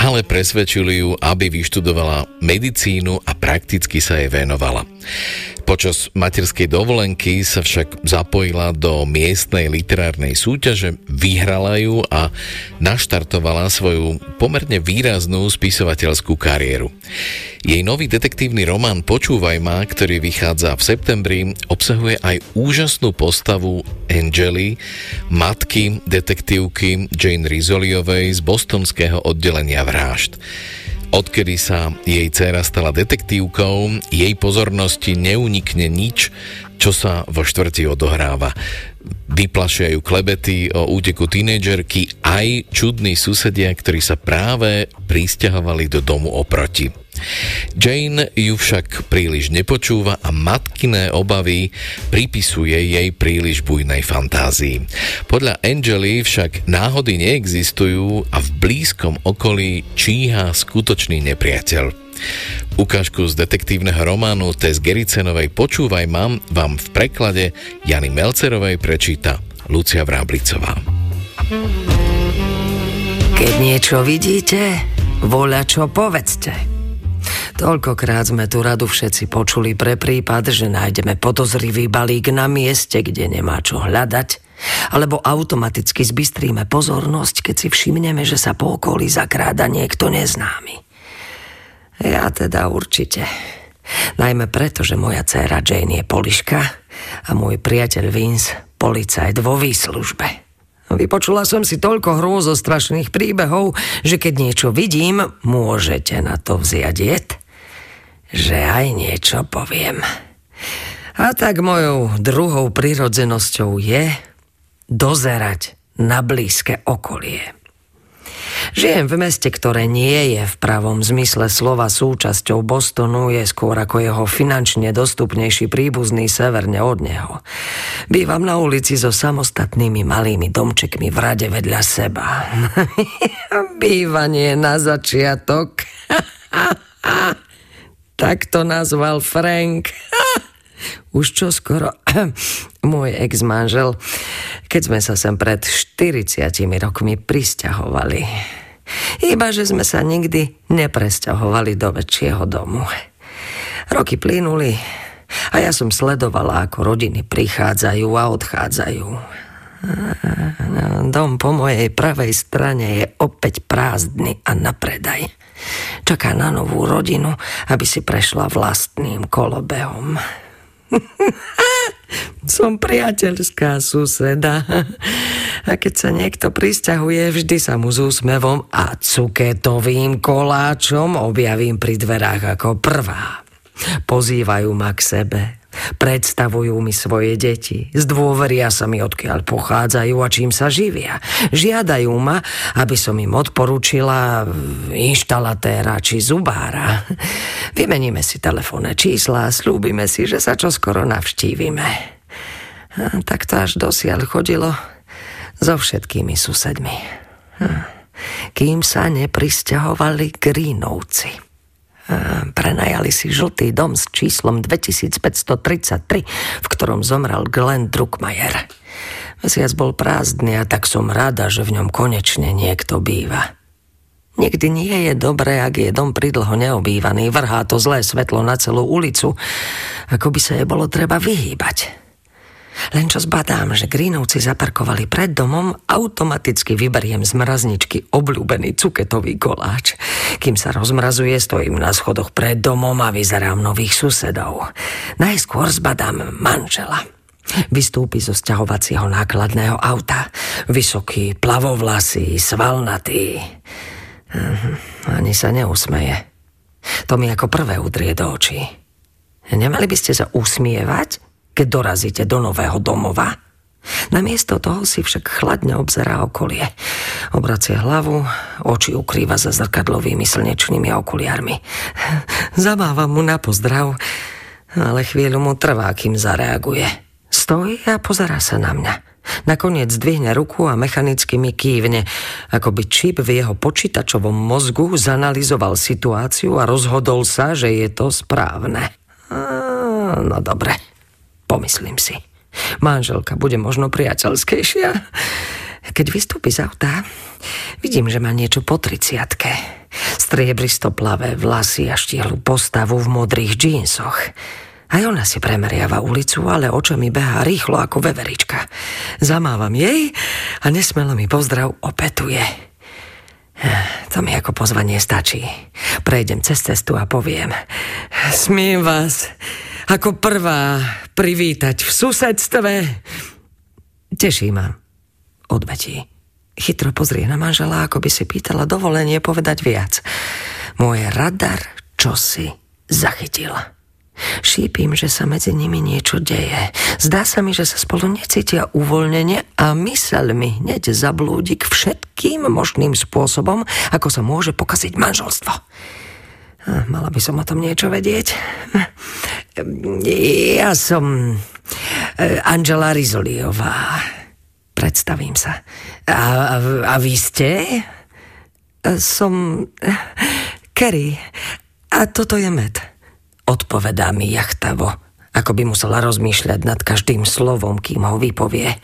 ale presvedčili ju, aby vyštudovala medicínu a prakticky sa jej venovala. Počas materskej dovolenky sa však zapojila do miestnej literárnej súťaže, vyhrala ju a naštartovala svoju pomerne výraznú spisovateľskú kariéru. Jej nový detektívny román Počúvaj ma, ktorý vychádza v septembri, obsahuje aj úžasnú postavu Angely, matky detektívky Jane Rizoliovej z bostonského oddelenia vražd. Odkedy sa jej dcéra stala detektívkou, jej pozornosti neunikne nič, čo sa vo štvrti odohráva. Vyplašia ju klebety o úteku tínejdžerky aj čudní susedia, ktorí sa práve pristahovali do domu oproti. Jane ju však príliš nepočúva a matkiné obavy pripisuje jej príliš bujnej fantázii. Podľa Angely však náhody neexistujú a v blízkom okolí číha skutočný nepriateľ. Ukážku z detektívneho románu Tess Gericenovej Počúvaj mám vám v preklade Jany Melcerovej prečíta Lucia Vráblicová. Keď niečo vidíte, voľa čo povedzte. Toľkokrát sme tu radu všetci počuli pre prípad, že nájdeme podozrivý balík na mieste, kde nemá čo hľadať, alebo automaticky zbystríme pozornosť, keď si všimneme, že sa po okolí zakráda niekto neznámy. Ja teda určite. Najmä preto, že moja dcéra Jane je poliška a môj priateľ Vince policajt vo výslužbe. Vypočula som si toľko hrôzostrašných príbehov, že keď niečo vidím, môžete na to vziať že aj niečo poviem. A tak mojou druhou prirodzenosťou je dozerať na blízke okolie. Žijem v meste, ktoré nie je v pravom zmysle slova súčasťou Bostonu, je skôr ako jeho finančne dostupnejší príbuzný severne od neho. Bývam na ulici so samostatnými malými domčekmi v rade vedľa seba. [LAUGHS] Bývanie na začiatok. [LAUGHS] tak to nazval Frank. [LAUGHS] Už čo skoro [CLEARS THROAT] môj ex-manžel, keď sme sa sem pred 40 rokmi pristahovali. Iba, že sme sa nikdy nepresťahovali do väčšieho domu. Roky plynuli a ja som sledovala, ako rodiny prichádzajú a odchádzajú. Dom po mojej pravej strane je opäť prázdny a na predaj. Čaká na novú rodinu, aby si prešla vlastným kolobehom. [LAUGHS] Som priateľská suseda. A keď sa niekto pristahuje, vždy sa mu s úsmevom a cuketovým koláčom objavím pri dverách ako prvá. Pozývajú ma k sebe, Predstavujú mi svoje deti, zdôveria sa mi, odkiaľ pochádzajú a čím sa živia. Žiadajú ma, aby som im odporúčila inštalatéra či zubára. Vymeníme si telefónne čísla a slúbime si, že sa čoskoro navštívime. A tak to až dosiaľ chodilo so všetkými susedmi. Kým sa neprisťahovali Grínovci prenajali si žltý dom s číslom 2533, v ktorom zomrel Glenn Druckmayer. Mesiac bol prázdny a tak som rada, že v ňom konečne niekto býva. Niekdy nie je dobré, ak je dom pridlho neobývaný, vrhá to zlé svetlo na celú ulicu, ako by sa je bolo treba vyhýbať. Len čo zbadám, že Greenovci zaparkovali pred domom, automaticky vyberiem z mrazničky obľúbený cuketový koláč. Kým sa rozmrazuje, stojím na schodoch pred domom a vyzerám nových susedov. Najskôr zbadám manžela. Vystúpi zo sťahovacieho nákladného auta. Vysoký, plavovlasý, svalnatý. Mhm, ani sa neusmeje. To mi ako prvé udrie do očí. Nemali by ste sa usmievať? Keď dorazíte do nového domova. Namiesto toho si však chladne obzerá okolie. Obracie hlavu, oči ukrýva za zrkadlovými slnečnými okuliarmi. [LAUGHS] Zamávam mu na pozdrav, ale chvíľu mu trvá, kým zareaguje. Stojí a pozerá sa na mňa. Nakoniec zdvihne ruku a mechanicky mi kývne, ako by čip v jeho počítačovom mozgu zanalizoval situáciu a rozhodol sa, že je to správne. No dobre. Pomyslím si. Manželka bude možno priateľskejšia. Keď vystúpi z auta, vidím, že má niečo po triciatke. Striebristo plavé vlasy a štihlu postavu v modrých džínsoch. Aj ona si premeriava ulicu, ale očami behá rýchlo ako veverička. Zamávam jej a nesmelo mi pozdrav opetuje. To mi ako pozvanie stačí. Prejdem cez cestu a poviem. Smím vás ako prvá privítať v susedstve. Teší ma, odvetí. Chytro pozrie na manžela, ako by si pýtala dovolenie povedať viac. Môj radar čosi zachytil. Šípim, že sa medzi nimi niečo deje. Zdá sa mi, že sa spolu necítia uvoľnenie a mysel mi hneď zablúdi k všetkým možným spôsobom, ako sa môže pokaziť manželstvo. Mala by som o tom niečo vedieť. Ja som e, Angela Rizoliová. Predstavím sa. A, a, a vy ste? Som Kerry. A toto je med. Odpovedá mi jachtavo ako by musela rozmýšľať nad každým slovom, kým ho vypovie.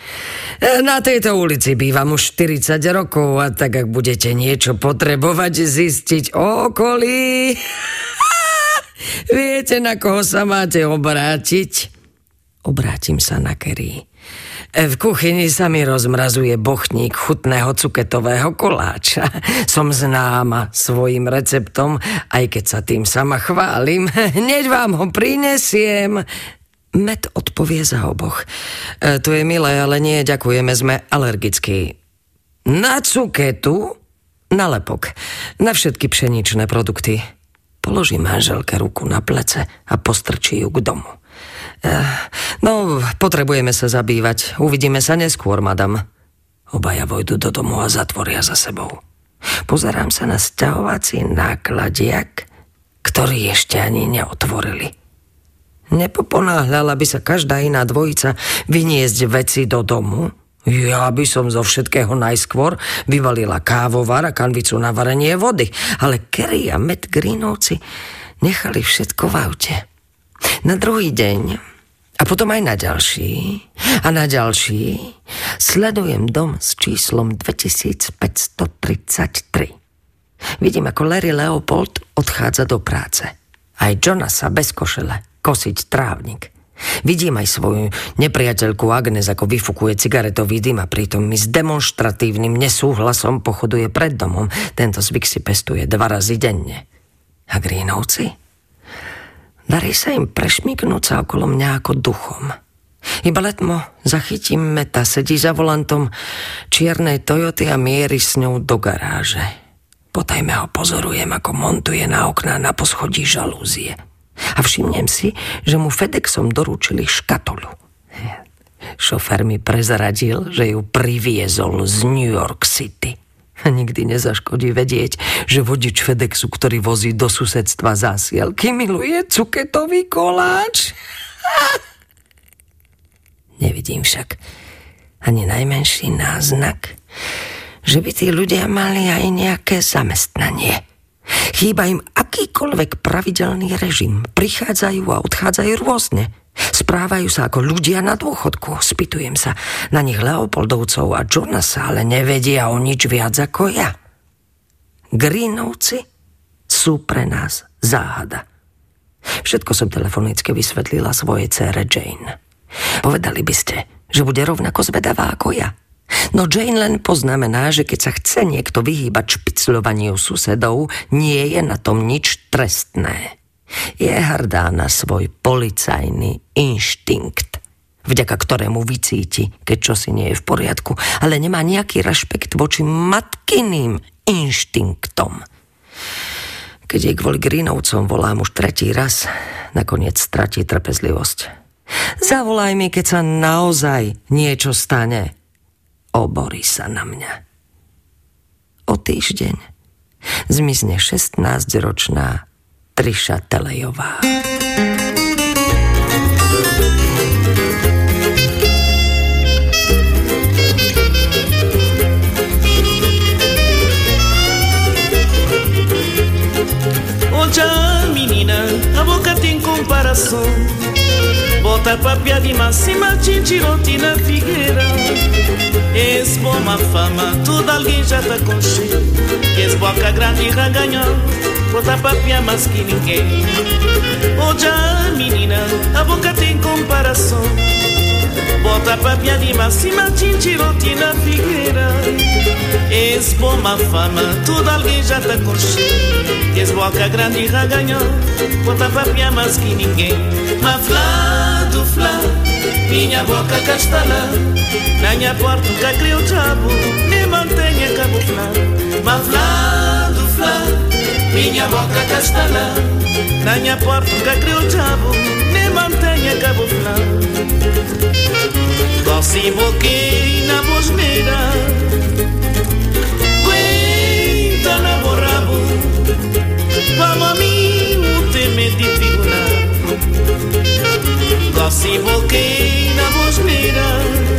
Na tejto ulici bývam už 40 rokov a tak ak budete niečo potrebovať zistiť o okolí, [LAUGHS] viete, na koho sa máte obrátiť? Obrátim sa na Kerry. V kuchyni sa mi rozmrazuje bochník chutného cuketového koláča. Som známa svojim receptom, aj keď sa tým sama chválim. [LAUGHS] Hneď vám ho prinesiem. Med odpovie za oboch. E, to je milé, ale nie, ďakujeme, sme alergickí. Na cuketu, na lepok, na všetky pšeničné produkty. Položí manželke ruku na plece a postrčí ju k domu. E, no, potrebujeme sa zabývať. Uvidíme sa neskôr, madam. Obaja vojdu do domu a zatvoria za sebou. Pozerám sa na sťahovací nákladiak, ktorý ešte ani neotvorili. Nepoponáhľala by sa každá iná dvojica vyniesť veci do domu? Ja by som zo všetkého najskôr vyvalila kávovar a kanvicu na varenie vody, ale Kerry a Matt Greenovci nechali všetko v aute. Na druhý deň a potom aj na ďalší a na ďalší sledujem dom s číslom 2533. Vidím, ako Larry Leopold odchádza do práce. Aj Jonasa bez košele kosiť trávnik. Vidím aj svoju nepriateľku Agnes, ako vyfukuje cigaretový dym a pritom mi s demonstratívnym nesúhlasom pochoduje pred domom. Tento zvyk si pestuje dva razy denne. A Greenovci? Darí sa im prešmiknúť sa okolo mňa ako duchom. Iba letmo zachytím meta, sedí za volantom čiernej Toyoty a mierí s ňou do garáže. Potajme ho pozorujem, ako montuje na okná na poschodí žalúzie. A všimnem si, že mu FedExom doručili škatulu. Šofér mi prezradil, že ju priviezol z New York City. Nikdy nezaškodí vedieť, že vodič FedExu, ktorý vozí do susedstva zásielky, miluje cuketový koláč. [LAUGHS] Nevidím však ani najmenší náznak, že by tí ľudia mali aj nejaké zamestnanie. Chýba im akýkoľvek pravidelný režim. Prichádzajú a odchádzajú rôzne. Správajú sa ako ľudia na dôchodku. Spýtujem sa na nich Leopoldovcov a Jonasa, ale nevedia o nič viac ako ja. Greenovci sú pre nás záhada. Všetko som telefonicky vysvetlila svojej cére Jane. Povedali by ste, že bude rovnako zvedavá ako ja. No Jane len poznamená, že keď sa chce niekto vyhýbať špicľovaniu susedov, nie je na tom nič trestné. Je hrdá na svoj policajný inštinkt, vďaka ktorému vycíti, keď čosi nie je v poriadku, ale nemá nejaký rešpekt voči matkyným inštinktom. Keď jej kvôli Greenovcom volám už tretí raz, nakoniec stratí trpezlivosť. Zavolaj mi, keď sa naozaj niečo stane oborí sa na mňa. O týždeň zmizne 16-ročná Triša Telejová. Onde menina, a boca tem comparação. Bota papia de máxima, tintirote na figueira. Esse bom uma fama, tudo alguém já tá com cheio Esse boca grande já ganhou Bota papia mais que ninguém. Hoje a menina, a boca tem comparação. Bota papia de máxima, tintirote na figueira. Esse bom uma fama, tudo alguém já tá com cheio Esse boca grande já ganhou. Bota papia mais que ninguém. Mas do flá Minha boca castala Na minha porta nunca criou diabo Me mantenha camuflar Mas do flá Minha boca castelã. Na minha porta que criou o diabo Me mantenha cabuflã Doce boquei na bosneira Aguenta na borrabo Vamos a mim o teme de figurar Gosto boquei na bosneira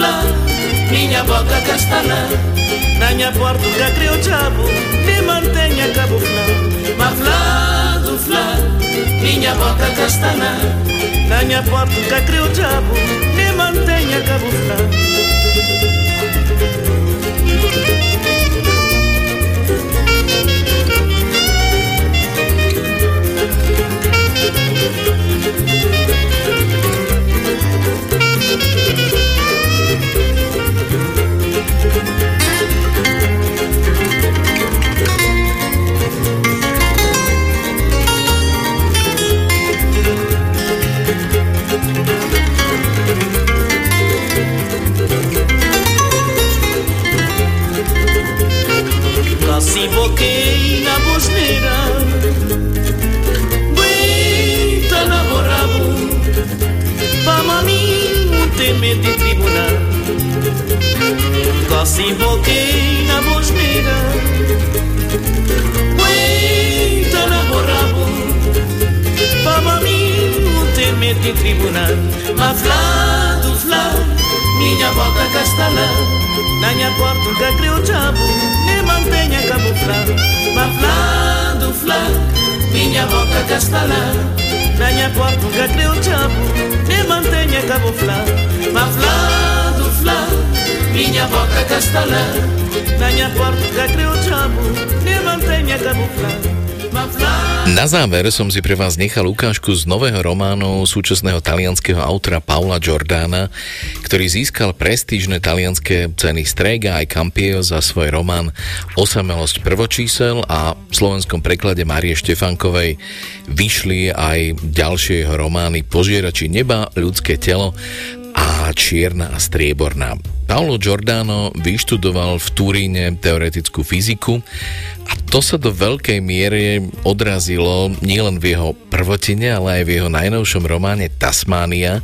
flor Miña boca castelã Na minha portuga criouchavo Me manteña cabo flor Ma flor do flor Miña boca castelã Na minha portuga criouchavo Me manteña cabo flor Thank you. equivoquei na bosneira Buita namorado Para mim não teme de tribunal. Só se na bosneira Buita namorado Para mim não teme de tribunal. Mas flá do flá Minha boca castelã Na minha porta que criou diabo Nem mantenha camuflado Mas flá do flá Minha boca castalã Na minha porta que criou diabo Nem mantenha camuflado Mas flá do flá Minha boca castalã Na minha porta que criou diabo Nem mantenha camuflado Na záver som si pre vás nechal ukážku z nového románu súčasného talianského autora Paula Giordana, ktorý získal prestížne talianské ceny Strega aj Campio za svoj román Osamelosť prvočísel a v slovenskom preklade Marie Štefankovej vyšli aj ďalšie jeho romány Požierači neba, ľudské telo a Čierna a strieborná. Paolo Giordano vyštudoval v Turíne teoretickú fyziku a to sa do veľkej miery odrazilo nielen v jeho prvotine, ale aj v jeho najnovšom románe Tasmania,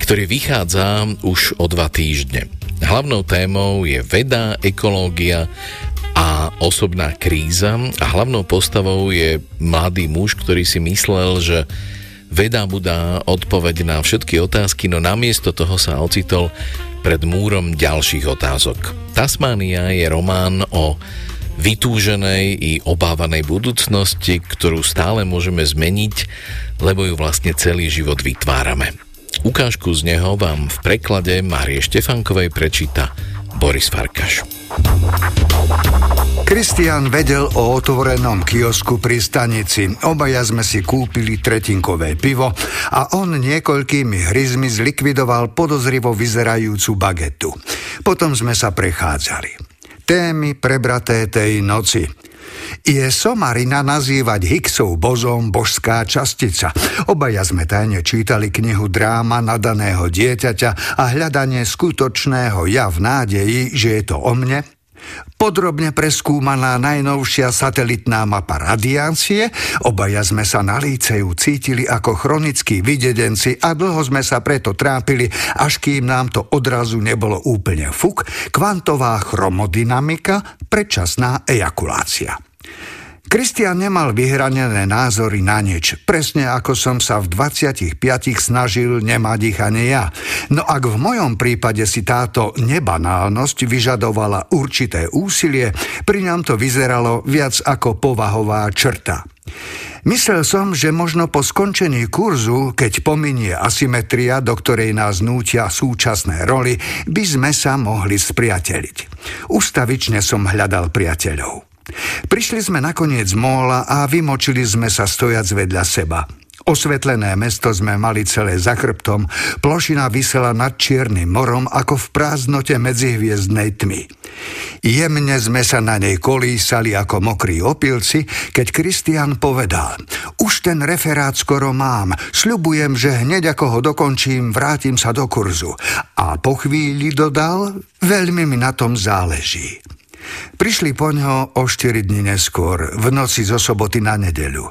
ktorý vychádza už o dva týždne. Hlavnou témou je veda, ekológia a osobná kríza a hlavnou postavou je mladý muž, ktorý si myslel, že veda mu dá odpoveď na všetky otázky, no namiesto toho sa ocitol pred múrom ďalších otázok. Tasmania je román o vytúženej i obávanej budúcnosti, ktorú stále môžeme zmeniť, lebo ju vlastne celý život vytvárame. Ukážku z neho vám v preklade Márie Štefankovej prečíta Boris Farkaš. Kristian vedel o otvorenom kiosku pri stanici. Obaja sme si kúpili tretinkové pivo a on niekoľkými hryzmi zlikvidoval podozrivo vyzerajúcu bagetu. Potom sme sa prechádzali. Témy prebraté tej noci. Je somarina nazývať Higgsov bozom božská častica. Obaja sme tajne čítali knihu dráma nadaného dieťaťa a hľadanie skutočného ja v nádeji, že je to o mne, Podrobne preskúmaná najnovšia satelitná mapa radiácie, obaja sme sa na líceju cítili ako chronickí videdenci a dlho sme sa preto trápili, až kým nám to odrazu nebolo úplne fuk, kvantová chromodynamika, predčasná ejakulácia. Kristian nemal vyhranené názory na nič, presne ako som sa v 25 snažil nemať ich ani ja. No ak v mojom prípade si táto nebanálnosť vyžadovala určité úsilie, pri ňom to vyzeralo viac ako povahová črta. Myslel som, že možno po skončení kurzu, keď pominie asymetria, do ktorej nás nútia súčasné roly, by sme sa mohli spriateliť. Ustavične som hľadal priateľov. Prišli sme nakoniec z móla a vymočili sme sa stojac vedľa seba. Osvetlené mesto sme mali celé za chrbtom, plošina vysela nad Čiernym morom ako v prázdnote medzihviezdnej tmy. Jemne sme sa na nej kolísali ako mokrí opilci, keď Kristian povedal Už ten referát skoro mám, sľubujem, že hneď ako ho dokončím, vrátim sa do kurzu. A po chvíli dodal, veľmi mi na tom záleží. Prišli po ňo o 4 dní neskôr, v noci zo soboty na nedeľu.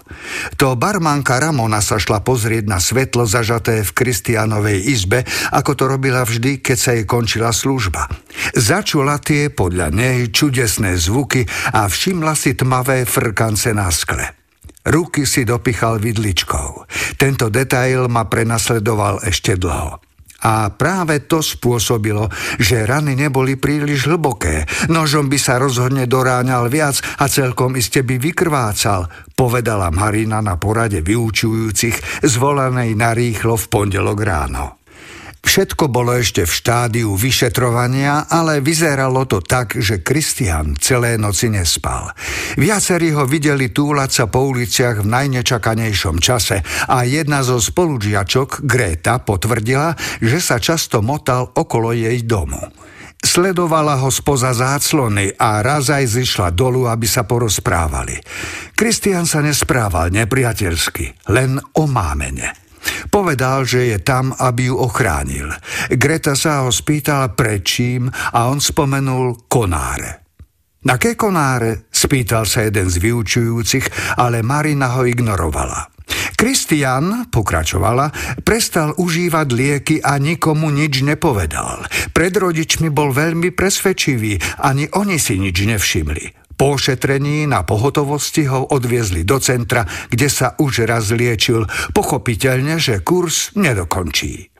To barmanka Ramona sa šla pozrieť na svetlo zažaté v Kristianovej izbe, ako to robila vždy, keď sa jej končila služba. Začula tie podľa nej čudesné zvuky a všimla si tmavé frkance na skle. Ruky si dopichal vidličkou. Tento detail ma prenasledoval ešte dlho. A práve to spôsobilo, že rany neboli príliš hlboké. Nožom by sa rozhodne doráňal viac a celkom iste by vykrvácal, povedala Marina na porade vyučujúcich, zvolanej narýchlo v pondelok ráno. Všetko bolo ešte v štádiu vyšetrovania, ale vyzeralo to tak, že Kristian celé noci nespal. Viacerí ho videli túlať sa po uliciach v najnečakanejšom čase a jedna zo spolužiačok, Greta, potvrdila, že sa často motal okolo jej domu. Sledovala ho spoza záclony a raz aj zišla dolu, aby sa porozprávali. Kristian sa nesprával nepriateľsky, len omámene. Povedal, že je tam, aby ju ochránil. Greta sa ho spýtala prečím a on spomenul konáre. Na ke konáre? Spýtal sa jeden z vyučujúcich, ale Marina ho ignorovala. Kristian, pokračovala, prestal užívať lieky a nikomu nič nepovedal. Pred rodičmi bol veľmi presvedčivý, ani oni si nič nevšimli. Po ošetrení na pohotovosti ho odviezli do centra, kde sa už raz liečil, pochopiteľne, že kurz nedokončí.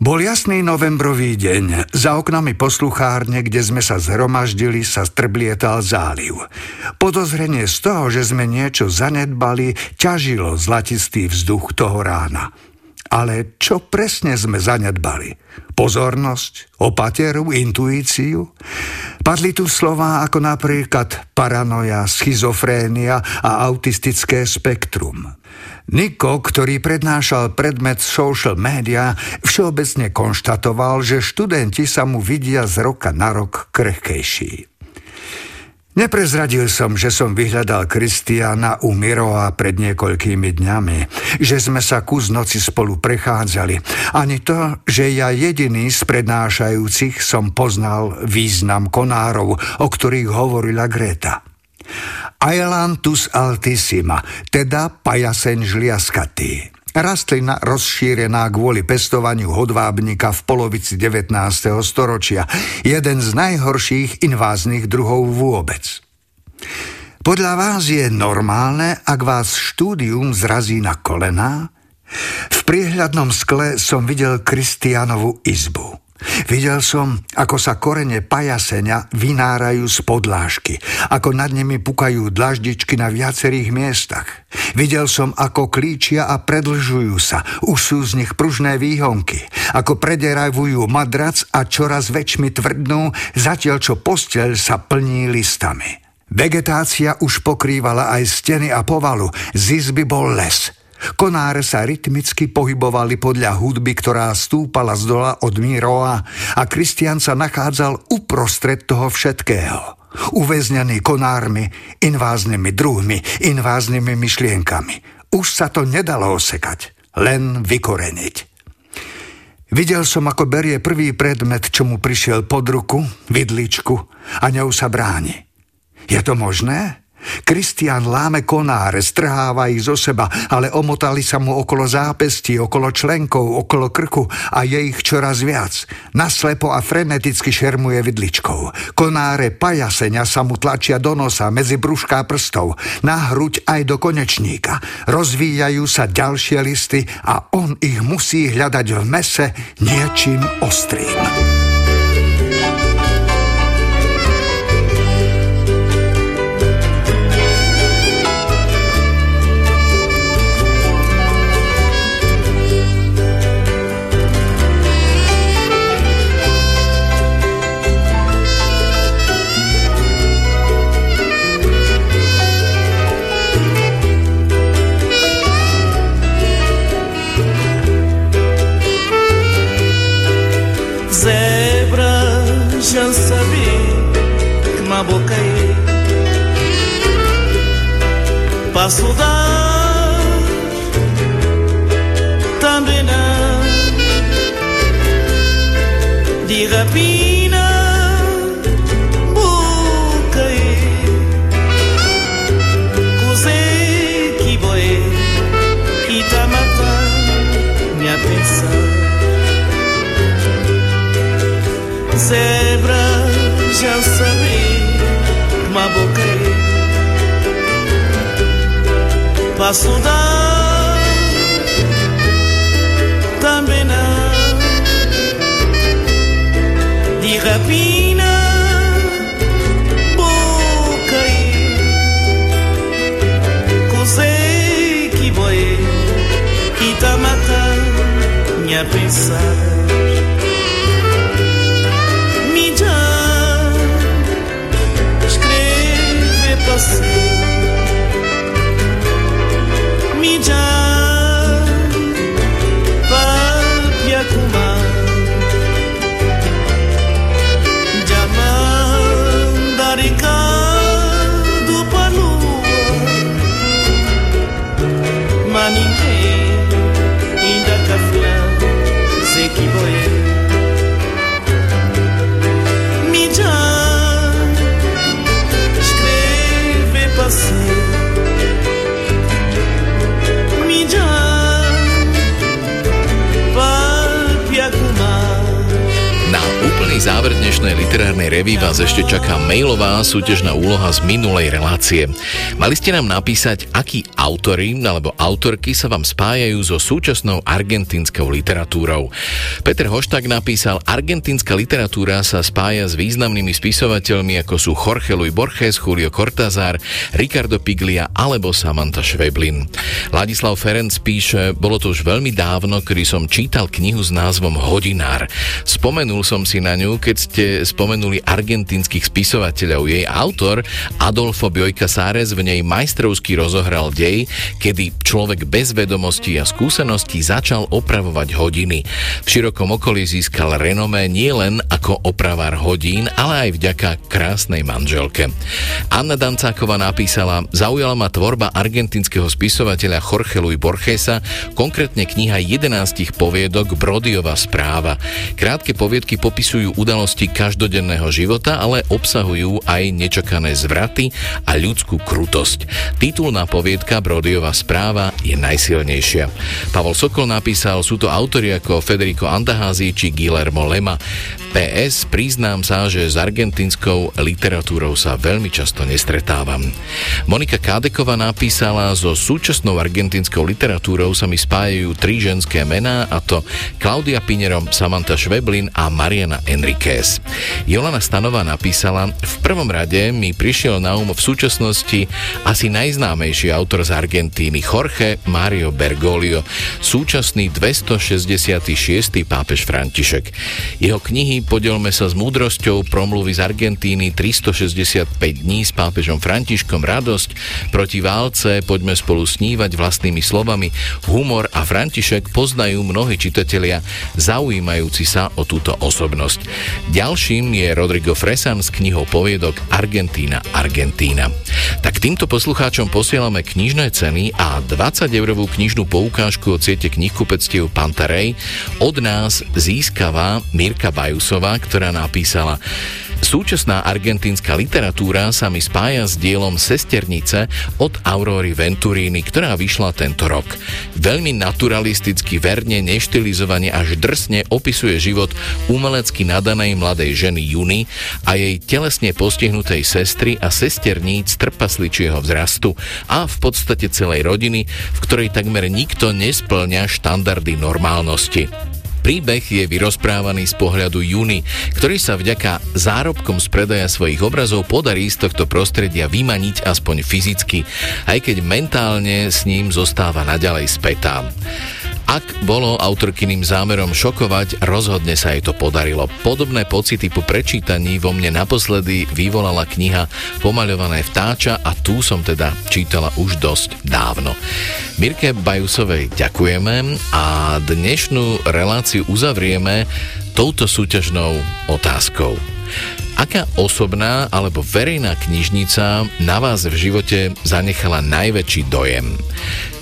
Bol jasný novembrový deň. Za oknami posluchárne, kde sme sa zhromaždili, sa strblietal záliv. Podozrenie z toho, že sme niečo zanedbali, ťažilo zlatistý vzduch toho rána. Ale čo presne sme zanedbali? Pozornosť, opateru, intuíciu? Padli tu slová ako napríklad paranoja, schizofrénia a autistické spektrum. Niko, ktorý prednášal predmet social media, všeobecne konštatoval, že študenti sa mu vidia z roka na rok krehkejší. Neprezradil som, že som vyhľadal Kristiana u Miroa pred niekoľkými dňami, že sme sa kus noci spolu prechádzali, ani to, že ja jediný z prednášajúcich som poznal význam konárov, o ktorých hovorila Greta. Aelantus altissima, teda pajaseň žliaskatý. Rastlina rozšírená kvôli pestovaniu hodvábnika v polovici 19. storočia. Jeden z najhorších inváznych druhov vôbec. Podľa vás je normálne, ak vás štúdium zrazí na kolená? V priehľadnom skle som videl Kristianovu izbu. Videl som, ako sa korene pajasenia vynárajú z podlážky, ako nad nimi pukajú dlaždičky na viacerých miestach. Videl som, ako klíčia a predlžujú sa, už sú z nich pružné výhonky, ako prederavujú madrac a čoraz väčšmi tvrdnú, zatiaľ čo posteľ sa plní listami. Vegetácia už pokrývala aj steny a povalu, z izby bol les – Konáre sa rytmicky pohybovali podľa hudby, ktorá stúpala z dola od Míroa a Kristian sa nachádzal uprostred toho všetkého. Uväznený konármi, inváznymi druhmi, inváznymi myšlienkami. Už sa to nedalo osekať, len vykoreniť. Videl som, ako berie prvý predmet, čo mu prišiel pod ruku, vidličku, a ňou sa bráni. Je to možné? Kristian láme konáre, strháva ich zo seba, ale omotali sa mu okolo zápestí, okolo členkov, okolo krku a je ich čoraz viac. Naslepo a freneticky šermuje vidličkou. Konáre pajaseňa sa mu tlačia do nosa, medzi brúšká prstov, na hruď aj do konečníka. Rozvíjajú sa ďalšie listy a on ich musí hľadať v mese niečím ostrým. suda Masouda. Tambena. Literárnej revy vás ešte čaká mailová súťažná úloha z minulej relácie. Mali ste nám napísať, akí autory alebo autorky sa vám spájajú so súčasnou argentínskou literatúrou. Peter Hoštak napísal, argentínska literatúra sa spája s významnými spisovateľmi ako sú Jorge Luis Borges, Julio Cortázar, Ricardo Piglia alebo Samantha Schweblin. Ladislav Ferenc píše, bolo to už veľmi dávno, kedy som čítal knihu s názvom Hodinár. Spomenul som si na ňu, keď ste spomenuli argentínskych spisovateľov. Jej autor, Adolfo Bjojka Sárez, v nej majstrovsky rozohral dej, kedy človek bez vedomostí a skúseností začal opravovať hodiny. V širokom okolí získal renomé nielen ako opravár hodín, ale aj vďaka krásnej manželke. Anna Dancáková napísala, zaujala ma tvorba argentínskeho spisovateľa Jorge Luis Borgesa, konkrétne kniha 11 poviedok Brodiova správa. Krátke poviedky popisujú udalosti každodenného života, ale obsahujú aj nečakané zvraty a ľudskú krutosť. Titulná poviedka Brodiova správa je najsilnejšia. Pavol Sokol napísal, sú to autori ako Federico Andaházi či Guillermo Lema. PS, priznám sa, že s argentínskou literatúrou sa veľmi často nestretávam. Monika Kádeková napísala, so súčasnou argentínskou literatúrou sa mi spájajú tri ženské mená, a to Claudia Pinero, Samantha Šveblin a Mariana Enriquez. Jolana Stanová napísala, v prvom rade mi prišiel na um v súčasnosti asi najznámejší autor z Argentíny Jorge Mario Bergoglio, súčasný 266. pápež František. Jeho knihy Podelme sa s múdrosťou promluvy z Argentíny 365 dní s pápežom Františkom Radosť proti válce Poďme spolu snívať vlastnými slovami Humor a František poznajú mnohí čitatelia zaujímajúci sa o túto osobnosť. Ďalším je Rodrigo Fresan s knihou poviedok Argentína, Argentína. Tak týmto poslucháčom posielame knižné ceny a 20 eurovú knižnú poukážku od siete knihkupectiev Pantarej od nás získava Mirka Bajusová, ktorá napísala Súčasná argentínska literatúra sa mi spája s dielom Sesternice od Aurory Venturini, ktorá vyšla tento rok. Veľmi naturalisticky, verne, neštilizovane až drsne opisuje život umelecky nadanej mladej ženy Juny a jej telesne postihnutej sestry a sesterníc trpasličieho vzrastu a v podstate celej rodiny, v ktorej takmer nikto nesplňa štandardy normálnosti. Príbeh je vyrozprávaný z pohľadu Juny, ktorý sa vďaka zárobkom z predaja svojich obrazov podarí z tohto prostredia vymaniť aspoň fyzicky, aj keď mentálne s ním zostáva naďalej spätá. Ak bolo autorkyným zámerom šokovať, rozhodne sa jej to podarilo. Podobné pocity po prečítaní vo mne naposledy vyvolala kniha Pomaľované vtáča a tu som teda čítala už dosť dávno. Mirke Bajusovej ďakujeme a dnešnú reláciu uzavrieme touto súťažnou otázkou. Aká osobná alebo verejná knižnica na vás v živote zanechala najväčší dojem?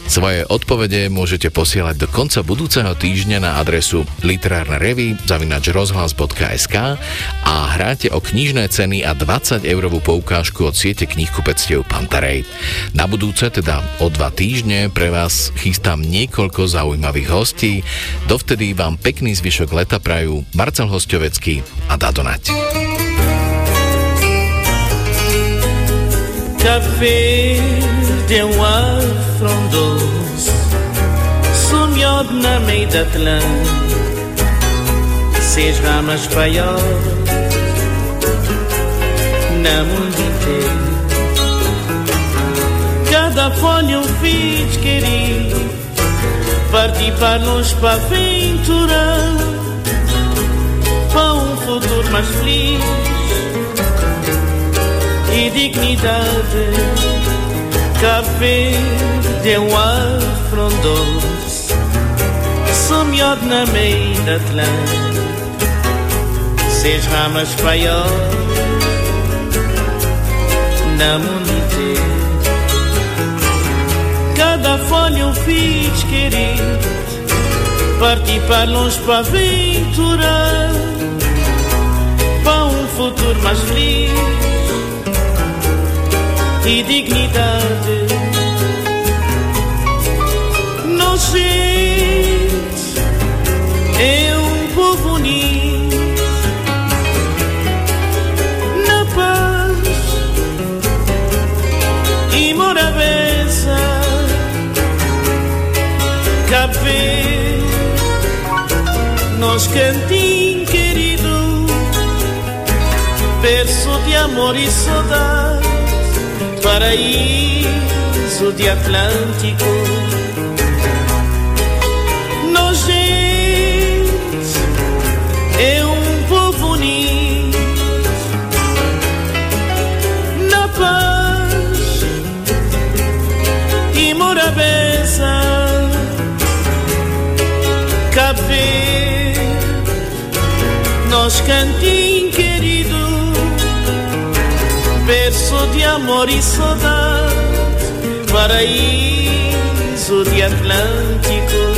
Svoje odpovede môžete posielať do konca budúceho týždňa na adresu literárna revy zavinač rozhlas.sk a hráte o knižné ceny a 20 eurovú poukážku od siete knihkupectiev Pantarej. Na budúce, teda o dva týždne, pre vás chystám niekoľko zaujímavých hostí. Dovtedy vám pekný zvyšok leta prajú Marcel Hostovecký a Dadonať. Café Sonhado na meio da Atlântica Seis ramas paiol Na mundo inteiro Cada folha um fiz querido. Parti para longe para aventurar Para um futuro mais feliz. E dignidade. Café de um ar frondoso yodna Seis ramas hamash Na Namunite Cada folha eu fiz querer Parti para longe para aventurar Para um futuro mais feliz. E dignidade. Nós cantim querido, verso de amor e saudade, paraíso de Atlântico. Nós cantim querido, verso de amor e saudade, paraíso de Atlântico.